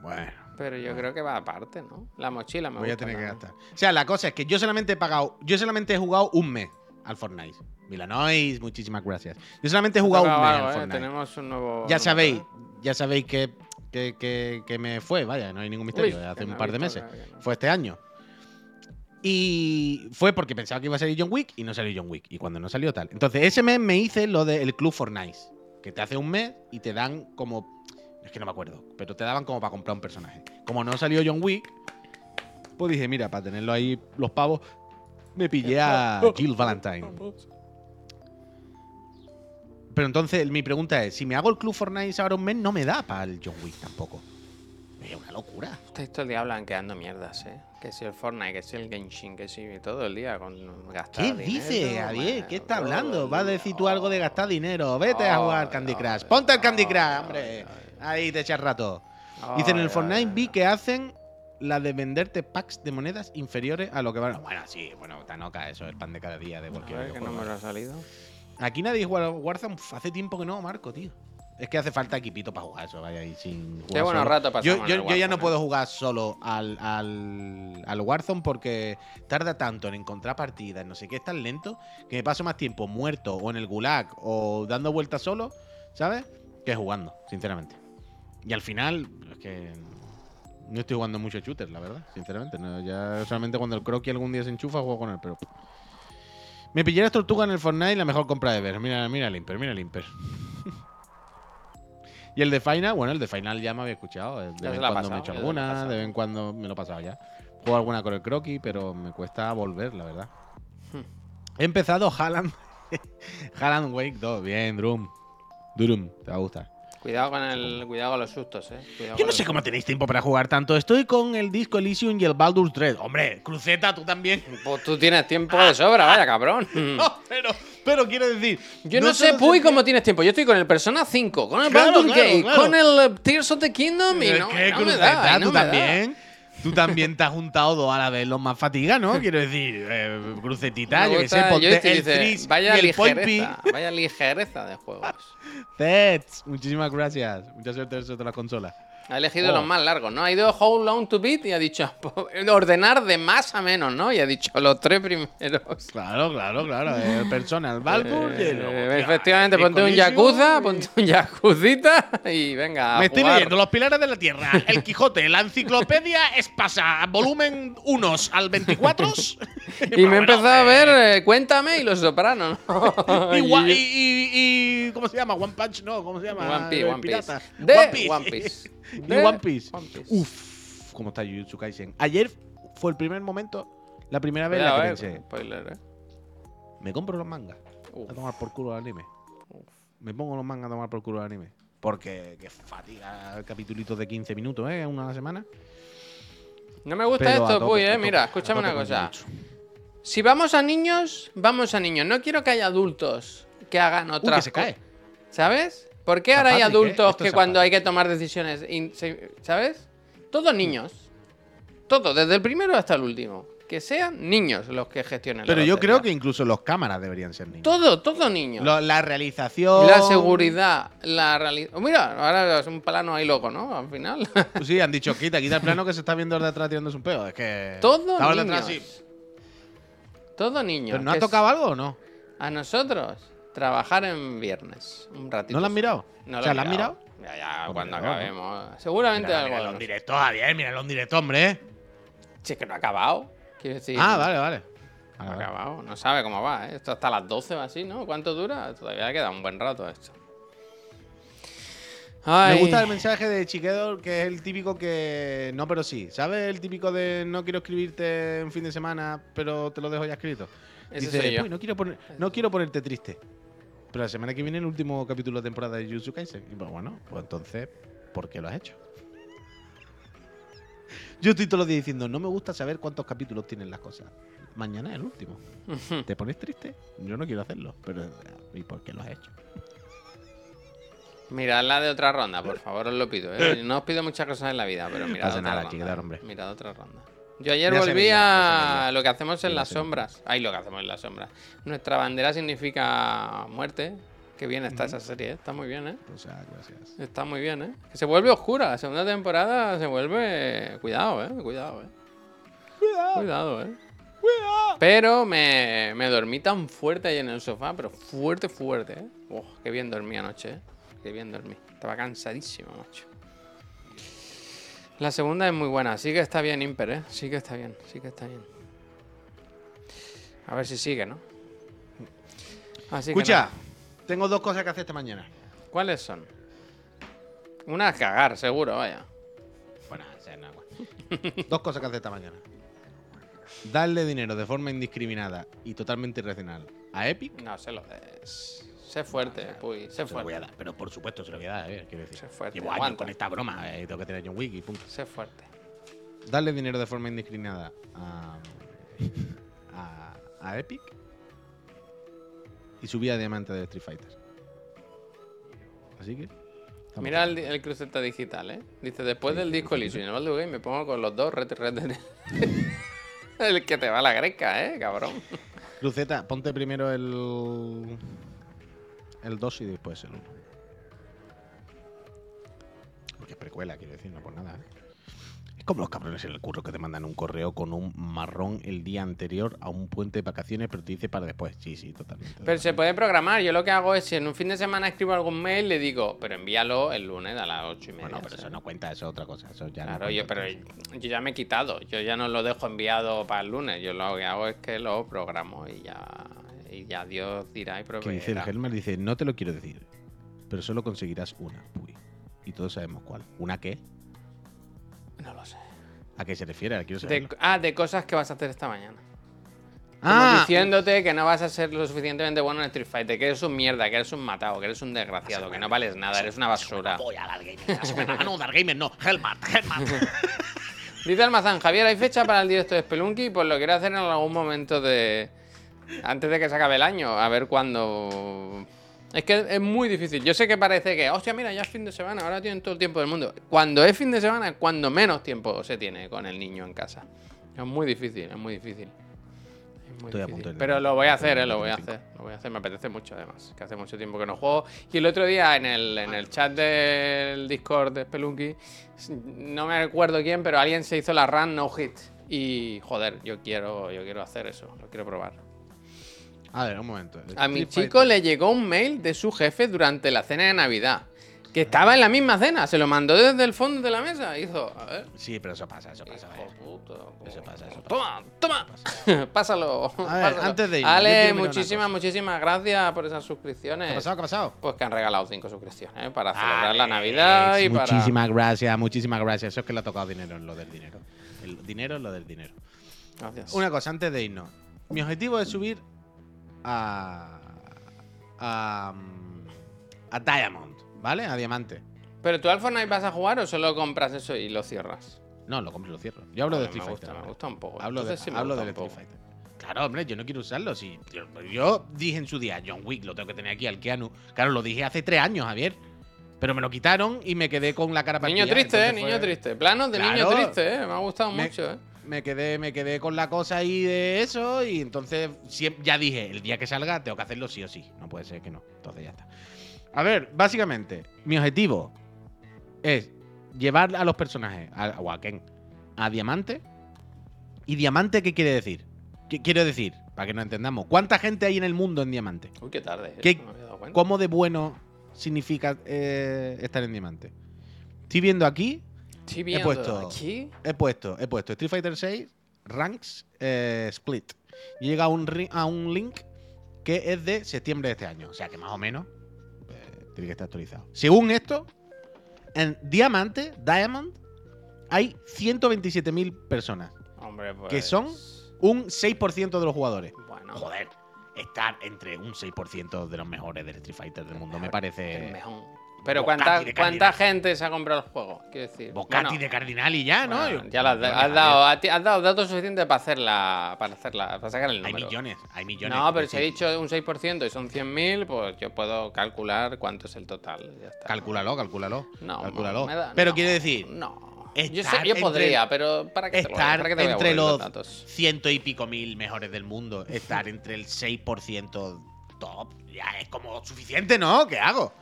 Bueno. Pero yo creo que va aparte, ¿no? La mochila me Voy a tener que gastar. O sea, la cosa es que yo solamente he pagado, yo solamente he jugado un mes al Fortnite. Milanois, muchísimas gracias. Yo solamente he jugado un mes algo, al ¿eh? Fortnite. Tenemos un nuevo... Ya sabéis, ya sabéis que, que, que- que me fue, vaya, no hay ningún misterio, Uy, hace un no par de meses. no. Fue este año. Y fue porque pensaba que iba a salir John Wick y no salió John Wick. Y cuando no salió tal. Entonces, ese mes me hice lo del Club Fortnite. Que te hace un mes y te dan como. Es que no me acuerdo. Pero te daban como para comprar un personaje. Como no salió John Wick, pues dije, mira, para tenerlo ahí los pavos, me pillé a Jill Valentine. Pero entonces, mi pregunta es: si me hago el Club Fortnite ahora un mes, no me da para el John Wick tampoco. Es una locura. Estáis todo el día blanqueando mierdas, ¿eh? Que si el Fortnite, que si el Genshin, que si todo el día con gastar ¿Qué dinero, dice, Javier? ¿Qué está hablando? el ¿Va a decir tú algo de gastar dinero? Vete a jugar Candy Ay, Crush. Ponte el Candy Crush, hombre. Ahí te echas rato. Dice, en el Fortnite vi que hacen la de venderte packs de monedas inferiores a lo que van. Bueno, sí, bueno, Tanoka, eso es el pan de cada día de A cualquier ver, que no me lo ha salido. Aquí nadie juega Warzone. Hace tiempo que no, Marco, tío. Es que hace falta equipito para jugar eso, vaya ahí sin jugar Qué buenos solo. ratos Yo, yo- ya no puedo ¿eh? jugar solo al, al, al Warzone porque tarda tanto en encontrar partidas, no sé qué, es tan lento que me paso más tiempo muerto o en el gulag o dando vueltas solo, ¿sabes? Que jugando, sinceramente. Y al final, es que no estoy jugando mucho shooter, la verdad, sinceramente. No, ya solamente cuando el croquis algún día se enchufa juego con él, pero. Me pillé las tortugas en el Fortnite, la mejor compra de ver. Mira, mira el Imper, mira el Imper. Y el de Final, bueno, el de Final ya me había escuchado. De Ya vez en cuando me he hecho alguna, de vez en cuando me lo he pasado ya. Juego alguna con el croquis, pero me cuesta volver, la verdad. Hmm. He empezado Haaland. Haaland Wake 2. Bien, Drum. Durum, te va a gustar. Cuidado con el. Cuidado con los sustos, eh. Cuidado Yo no sé cómo tenéis tiempo para jugar tanto. Estoy con el disco Elysium y el Baldur's Dread. Hombre, Cruceta, tú también. Pues tú tienes tiempo de sobra, vaya cabrón. No, pero, pero quiero decir. Yo no, sé, Puy, cómo tienes tiempo. Yo estoy con el Persona 5, con el Claro, Baldur's claro, Gate, claro. con el eh, Tears of the Kingdom y Es no, que no me Cruceta, da, y no tú da. Tú también te has juntado dos a la vez los más fatiga, ¿no? Quiero decir, eh, crucetita, Me yo qué sé, ponte el dice, vaya y el ligereza, vaya ligereza de juegos. Zets, muchísimas gracias. Mucha suerte en las consolas. Ha elegido Oh. los más largos, ¿no? Ha ido How Long to Beat y ha dicho ordenar de más a menos, ¿no? Y ha dicho los tres primeros. Claro, claro, claro. El personal el- Eh, hostia, efectivamente, ponte un yakuza, y- ponte un yakucita y venga. a Me estoy leyendo Los Pilares de la Tierra, El Quijote, la enciclopedia Espasa, volumen 1 al 24. Y me he empezado a ver eh, Cuéntame y Los Sopranos, ¿no? Y, ¿Cómo se llama? One Punch, no, ¿cómo se llama? One Piece, One Piece. De One Piece. Y De One Piece. One Piece. Uf, cómo está Jujutsu Kaisen. Ayer fue el primer momento, la primera vez en la que eh, pensé, spoiler, eh. me compro los mangas Uf. a tomar por culo el anime. Me pongo los mangas a tomar por culo el anime. Porque qué fatiga, capítulos de 15 minutos, ¿eh? Una semana. No me gusta Pero a esto, Puy, a eh. Mira, a escúchame una cosa. Si vamos a niños, vamos a niños. No quiero que haya adultos que hagan Uy, otras que se co- cae. ¿Sabes? ¿Por qué ahora hay ¿eh? adultos que cuando hay que tomar decisiones, se- ¿sabes? Todos niños. Todos, desde el primero hasta el último. Que sean niños los que gestionen. la Pero yo creo que incluso los cámaras deberían ser niños. Todo, todo niños. Lo- la realización. La seguridad, la realidad. Mira, ahora es un plano ahí loco, ¿no? Al final. Sí, han dicho, quita, quita el plano que se está viendo de atrás tirándose un peo. Es que. Todo niños. atrás, sí. Todo niños. ¿Pero no ha tocado algo o no? A nosotros, trabajar en viernes. Un ratito. ¿No lo han mirado? No o lo sea, ¿la han mirado? Ya, ya, cuando míralo, ¿no? acabemos. Seguramente algo. Míralo en directo, Javier, míralo en directo, hombre. Es que no ha acabado. Quiero decir. Ah, vale, vale. No ha acabado. No sabe cómo va, ¿eh? Esto hasta las 12 o así, ¿no? ¿Cuánto dura? Todavía queda un buen rato esto. Ay. Me gusta el mensaje de Chiquedor, que es el típico que. No, pero sí. ¿Sabes el típico de no quiero escribirte en fin de semana, pero te lo dejo ya escrito? Ese Dice, soy yo. "Uy, no quiero, poner- no quiero ponerte triste. Pero la semana que viene el último capítulo de temporada de Jujutsu Kaisen. Y pues bueno, pues entonces, ¿por qué lo has hecho? Yo estoy todos los días diciendo, no me gusta saber cuántos capítulos tienen las cosas. Mañana es el último. ¿Te pones triste? Yo no quiero hacerlo, pero ¿y por qué lo has hecho? Mirad la de otra ronda, por favor, os lo pido. ¿eh? No os pido muchas cosas en la vida, pero mirad pasa otra nada, ronda. chiquedar, hombre. Mirad otra ronda. Yo ayer volví a lo que hacemos en las sombras. Ay, lo que hacemos en las sombras. Nuestra bandera significa muerte. Qué bien está esa serie, ¿eh? está muy bien, ¿eh? O sea, gracias. Está muy bien, ¿eh? Que se vuelve oscura. La segunda temporada se vuelve. Cuidado, ¿eh? Cuidado, ¿eh? Cuidado, Cuidado, ¿eh? cuidado. Pero me, me dormí tan fuerte ahí en el sofá, pero fuerte, fuerte, ¿eh? Oh, qué bien dormí anoche, ¿eh? Qué bien dormí. Estaba cansadísimo, macho. La segunda es muy buena. Sí que está bien Imper, ¿eh? Sí que está bien, sí que está bien. A ver si sigue, ¿no? Así Escucha, tengo dos cosas que hacer esta mañana. ¿cuáles son? Una es cagar, seguro, vaya. Bueno, bueno. Dos cosas que hacer esta mañana. Darle dinero de forma indiscriminada y totalmente irracional a Epic. No, se lo des. Sé fuerte, puy, sé voy a fuerte. dar, pero por supuesto se lo voy a dar, eh, quiero decir. Sé fuerte, Llevo años aguanta. con esta broma, eh, tengo que tener John Wick y punto. Sé fuerte. Darle dinero de forma indiscriminada a, a, a Epic y subir a diamante de Street Fighter. Así que. Mira el, el cruceta digital, ¿eh? Dice, después del disco Elysium y el Baldur's Gate me pongo con los dos Red Red Dead. El que te va a la greca, ¿eh? Cabrón. Luceta, ponte primero el. El 2 y después el 1. Porque es precuela, quiero decir, no por nada. ¿eh? Es como los cabrones en el curro que te mandan un correo con un marrón el día anterior a un puente de vacaciones, pero te dice para después. Sí, sí, totalmente. Pero se puede programar. Yo lo que hago es, si en un fin de semana escribo algún mail, le digo, pero envíalo el lunes a las ocho y media. Bueno, pero eso no cuenta, eso es otra cosa. Eso ya no Claro, yo, pero yo ya me he quitado. Yo ya no lo dejo enviado para el lunes. Yo lo que hago es que lo programo y ya, y ya Dios dirá y Que dice el proveerá. Helmer, dice, no te lo quiero decir, pero solo conseguirás una. Uy. y todos sabemos cuál. ¿Una qué? No lo sé. ¿A qué se refiere? Quiero De- saberlo. ah, de cosas que vas a hacer esta mañana. Como Ah, diciéndote que no vas a ser lo suficientemente bueno en Street Fighter, que eres un mierda, que eres un matado, que eres un desgraciado, que no vales nada, eres una basura. Ah, no, Dark Gamer no. Hellmat, Hellmat. Dice Almazán, Javier, ¿hay fecha para el directo de Spelunky? Pues lo quiero hacer en algún momento de... Antes de que se acabe el año, a ver cuándo... Es que es muy difícil. Yo sé que parece que, hostia, mira, ya es fin de semana, ahora tienen todo el tiempo del mundo. Cuando es fin de semana cuando menos tiempo se tiene con el niño en casa. Es muy difícil, es muy difícil. Es muy Estoy a difícil. punto de Pero lo voy a hacer, eh, lo voy a hacer. Lo voy a hacer, me apetece mucho además. Que hace mucho tiempo que no juego. Y el otro día en el, en el chat del Discord de Spelunky, no me acuerdo quién, pero alguien se hizo la run no hit. Y joder, yo quiero, yo quiero hacer eso, lo quiero probar. A ver, un momento. A mi chico Fighter- le llegó un mail de su jefe durante la cena de Navidad. Que estaba en la misma cena, se lo mandó desde el fondo de la mesa. Hizo, a ver. Sí, pero eso pasa, eso pasa. Hijo puto, Eso pasa, eso pasa. Toma, toma. Pásalo. A ver, pásalo. antes de irnos, yo Ale, muchísimas, muchísimas gracias por esas ¿Qué suscripciones. ha pasado? ¿Qué ha pasado? Pues que han regalado cinco suscripciones ¿eh? para celebrar Alex, la Navidad y para. Muchísimas gracias, muchísimas gracias. Eso es que le ha tocado dinero en lo del dinero. El dinero es lo del dinero. Gracias. Una cosa, antes de irnos. Mi objetivo es subir a. a. a Diamond, ¿vale? A Diamante. ¿Pero tú al Fortnite vas a jugar o solo compras eso y lo cierras? No, lo compro y lo cierro. Yo hablo de Vale, Street me Fighter. me gusta un poco. Hablo, de, Entonces sí me hablo del Street. Fighter. Claro, hombre, yo no quiero usarlo. Si, yo, yo dije en su día, John Wick, lo tengo que tener aquí al Keanu. Claro, lo dije hace tres años, Javier. Pero me lo quitaron y me quedé con la cara Niño partida, triste, eh, niño fue- triste. Planos de niño triste, eh. Me ha gustado Me- mucho, eh. Me quedé, me quedé con la cosa ahí de eso y entonces ya dije, el día que salga tengo que hacerlo sí o sí. No puede ser que no. Entonces ya está. A ver, básicamente, mi objetivo es llevar a los personajes, a, o a Ken, a Diamante. ¿Y Diamante qué quiere decir? ¿Qué quiero decir? Para que nos entendamos. ¿Cuánta gente hay en el mundo en Diamante? Uy, qué tarde. ¿Qué- no me había dado cuenta. ¿Cómo de bueno significa eh, estar en Diamante? Estoy viendo aquí Estoy viendo puesto- aquí. He puesto, he puesto Street Fighter 6 Ranks eh, Split. Y llega a un, a un link que es de septiembre de este año. O sea que más o menos eh, tiene que estar actualizado. Según esto, en Diamante, Diamond, hay 127.000 personas. Hombre, pues. que son Un 6% de los jugadores. Bueno, Joder, estar entre un 6% de los mejores del Street Fighter del mundo me el parece. mejor. Pero Bocati ¿cuánta, cuánta gente se ha comprado el juego? Quiero decir. Bocati Bueno, de Cardinal y ya, ¿no? bueno, ya lo has, has dado, has dado datos suficientes para hacerla, para hacerla, para sacar el Hay número. millones, hay millones. No, pero si he dicho un 6% y son 100.000, pues yo puedo calcular cuánto es el total. Ya está. Cálculalo, cálculalo. No, cálculalo. me da- pero no, quiere decir, No. Yo, sé, estar yo entre- podría, pero ¿para qué te, lo- estar para qué te entre los datos? ciento y pico mil mejores del mundo, estar entre el 6% top, ya es como suficiente, ¿no? ¿Qué hago?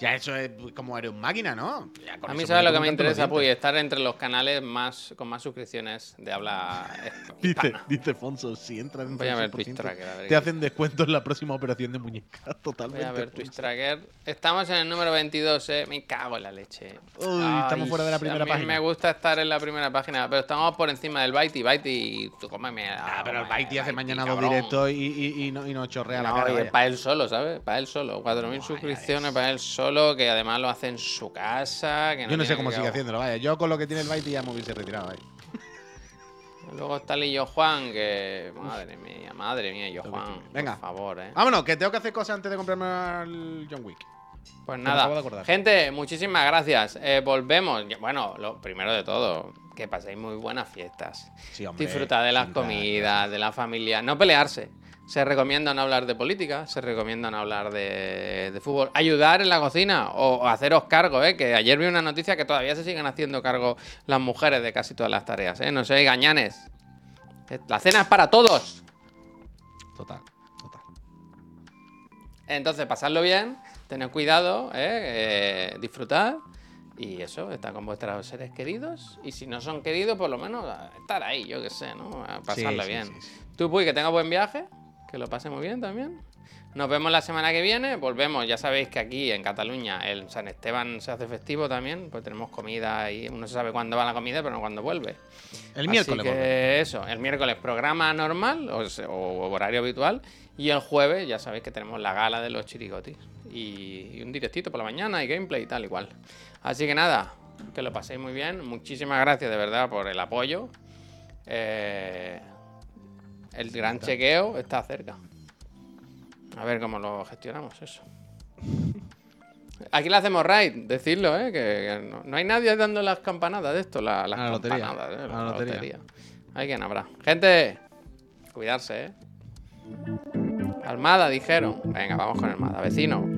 Ya eso es como eres un máquina, ¿no? Ya con A mí sabes lo que me interesa. Puy, estar entre los canales más con más suscripciones de habla Dice, hispana. dice Fonso, si entran Voy a ver el Twitch 6%, Tracker, a ver te hacen descuento en la próxima operación de muñeca. Totalmente. Voy a ver. Twitch Tracker. Estamos en el número 22, eh. Me cago en la leche. Uy, estamos fuera de la primera a mí página. me gusta estar en la primera página, pero estamos por encima del Byte y tú cómeme. Ah, pero el Baiti hace mañana dos directos y, y, y no, y no chorrea la cara. para él solo, ¿sabes? Para él solo. 4.000 Vaya, suscripciones para él solo, que además lo hace en su casa. Que Yo no sé cómo sigue haciéndolo, vaya. Yo con lo que tiene el Baiti ya me hubiese retirado, vaya. Luego está Lillo Juan, que. Madre mía, madre mía, yo Juan. Venga. Por favor, eh. Vámonos, que tengo que hacer cosas antes de comprarme el John Wick. Pues nada, gente, muchísimas gracias. Eh, volvemos. Bueno, lo primero de todo, que paséis muy buenas fiestas. Sí, hombre. Disfrutad de las comidas, de la familia. No pelearse. Se recomienda no hablar de política, se recomienda no hablar de, de fútbol. Ayudar en la cocina o, o haceros cargo, ¿eh? Que ayer vi una noticia que todavía se siguen haciendo cargo las mujeres de casi todas las tareas, ¿eh? No seáis gañanes. Eh, La cena es para todos. Total, total. Entonces, pasadlo bien, tened cuidado, ¿eh? Eh, disfrutad. Y eso, estar con vuestros seres queridos. Y si no son queridos, por lo menos a estar ahí, yo qué sé, ¿no? A sí, bien. sí. Tú, Puy, que tengas buen viaje. Que lo pase muy bien también. Nos vemos la semana que viene. Volvemos. Ya sabéis que aquí en Cataluña el San Esteban se hace festivo también. Pues tenemos comida y uno se sabe cuándo va la comida, pero no cuándo vuelve. El miércoles. Eso, el miércoles programa normal o, o, horario habitual. Y el jueves ya sabéis que tenemos la gala de los chirigotis. Y, y un directito por la mañana y gameplay y tal igual. Así que nada, que lo paséis muy bien. Muchísimas gracias de verdad por el apoyo. Eh, el gran chequeo está cerca. A ver cómo lo gestionamos eso. Aquí le hacemos raid, decirlo, ¿eh? Que, no, hay nadie dando las campanadas de esto, las la lotería. campanadas, ¿eh? La lotería. Hay quien habrá. Gente, cuidarse, ¿eh? Almada, dijeron. Venga, vamos con Almada. Vecino.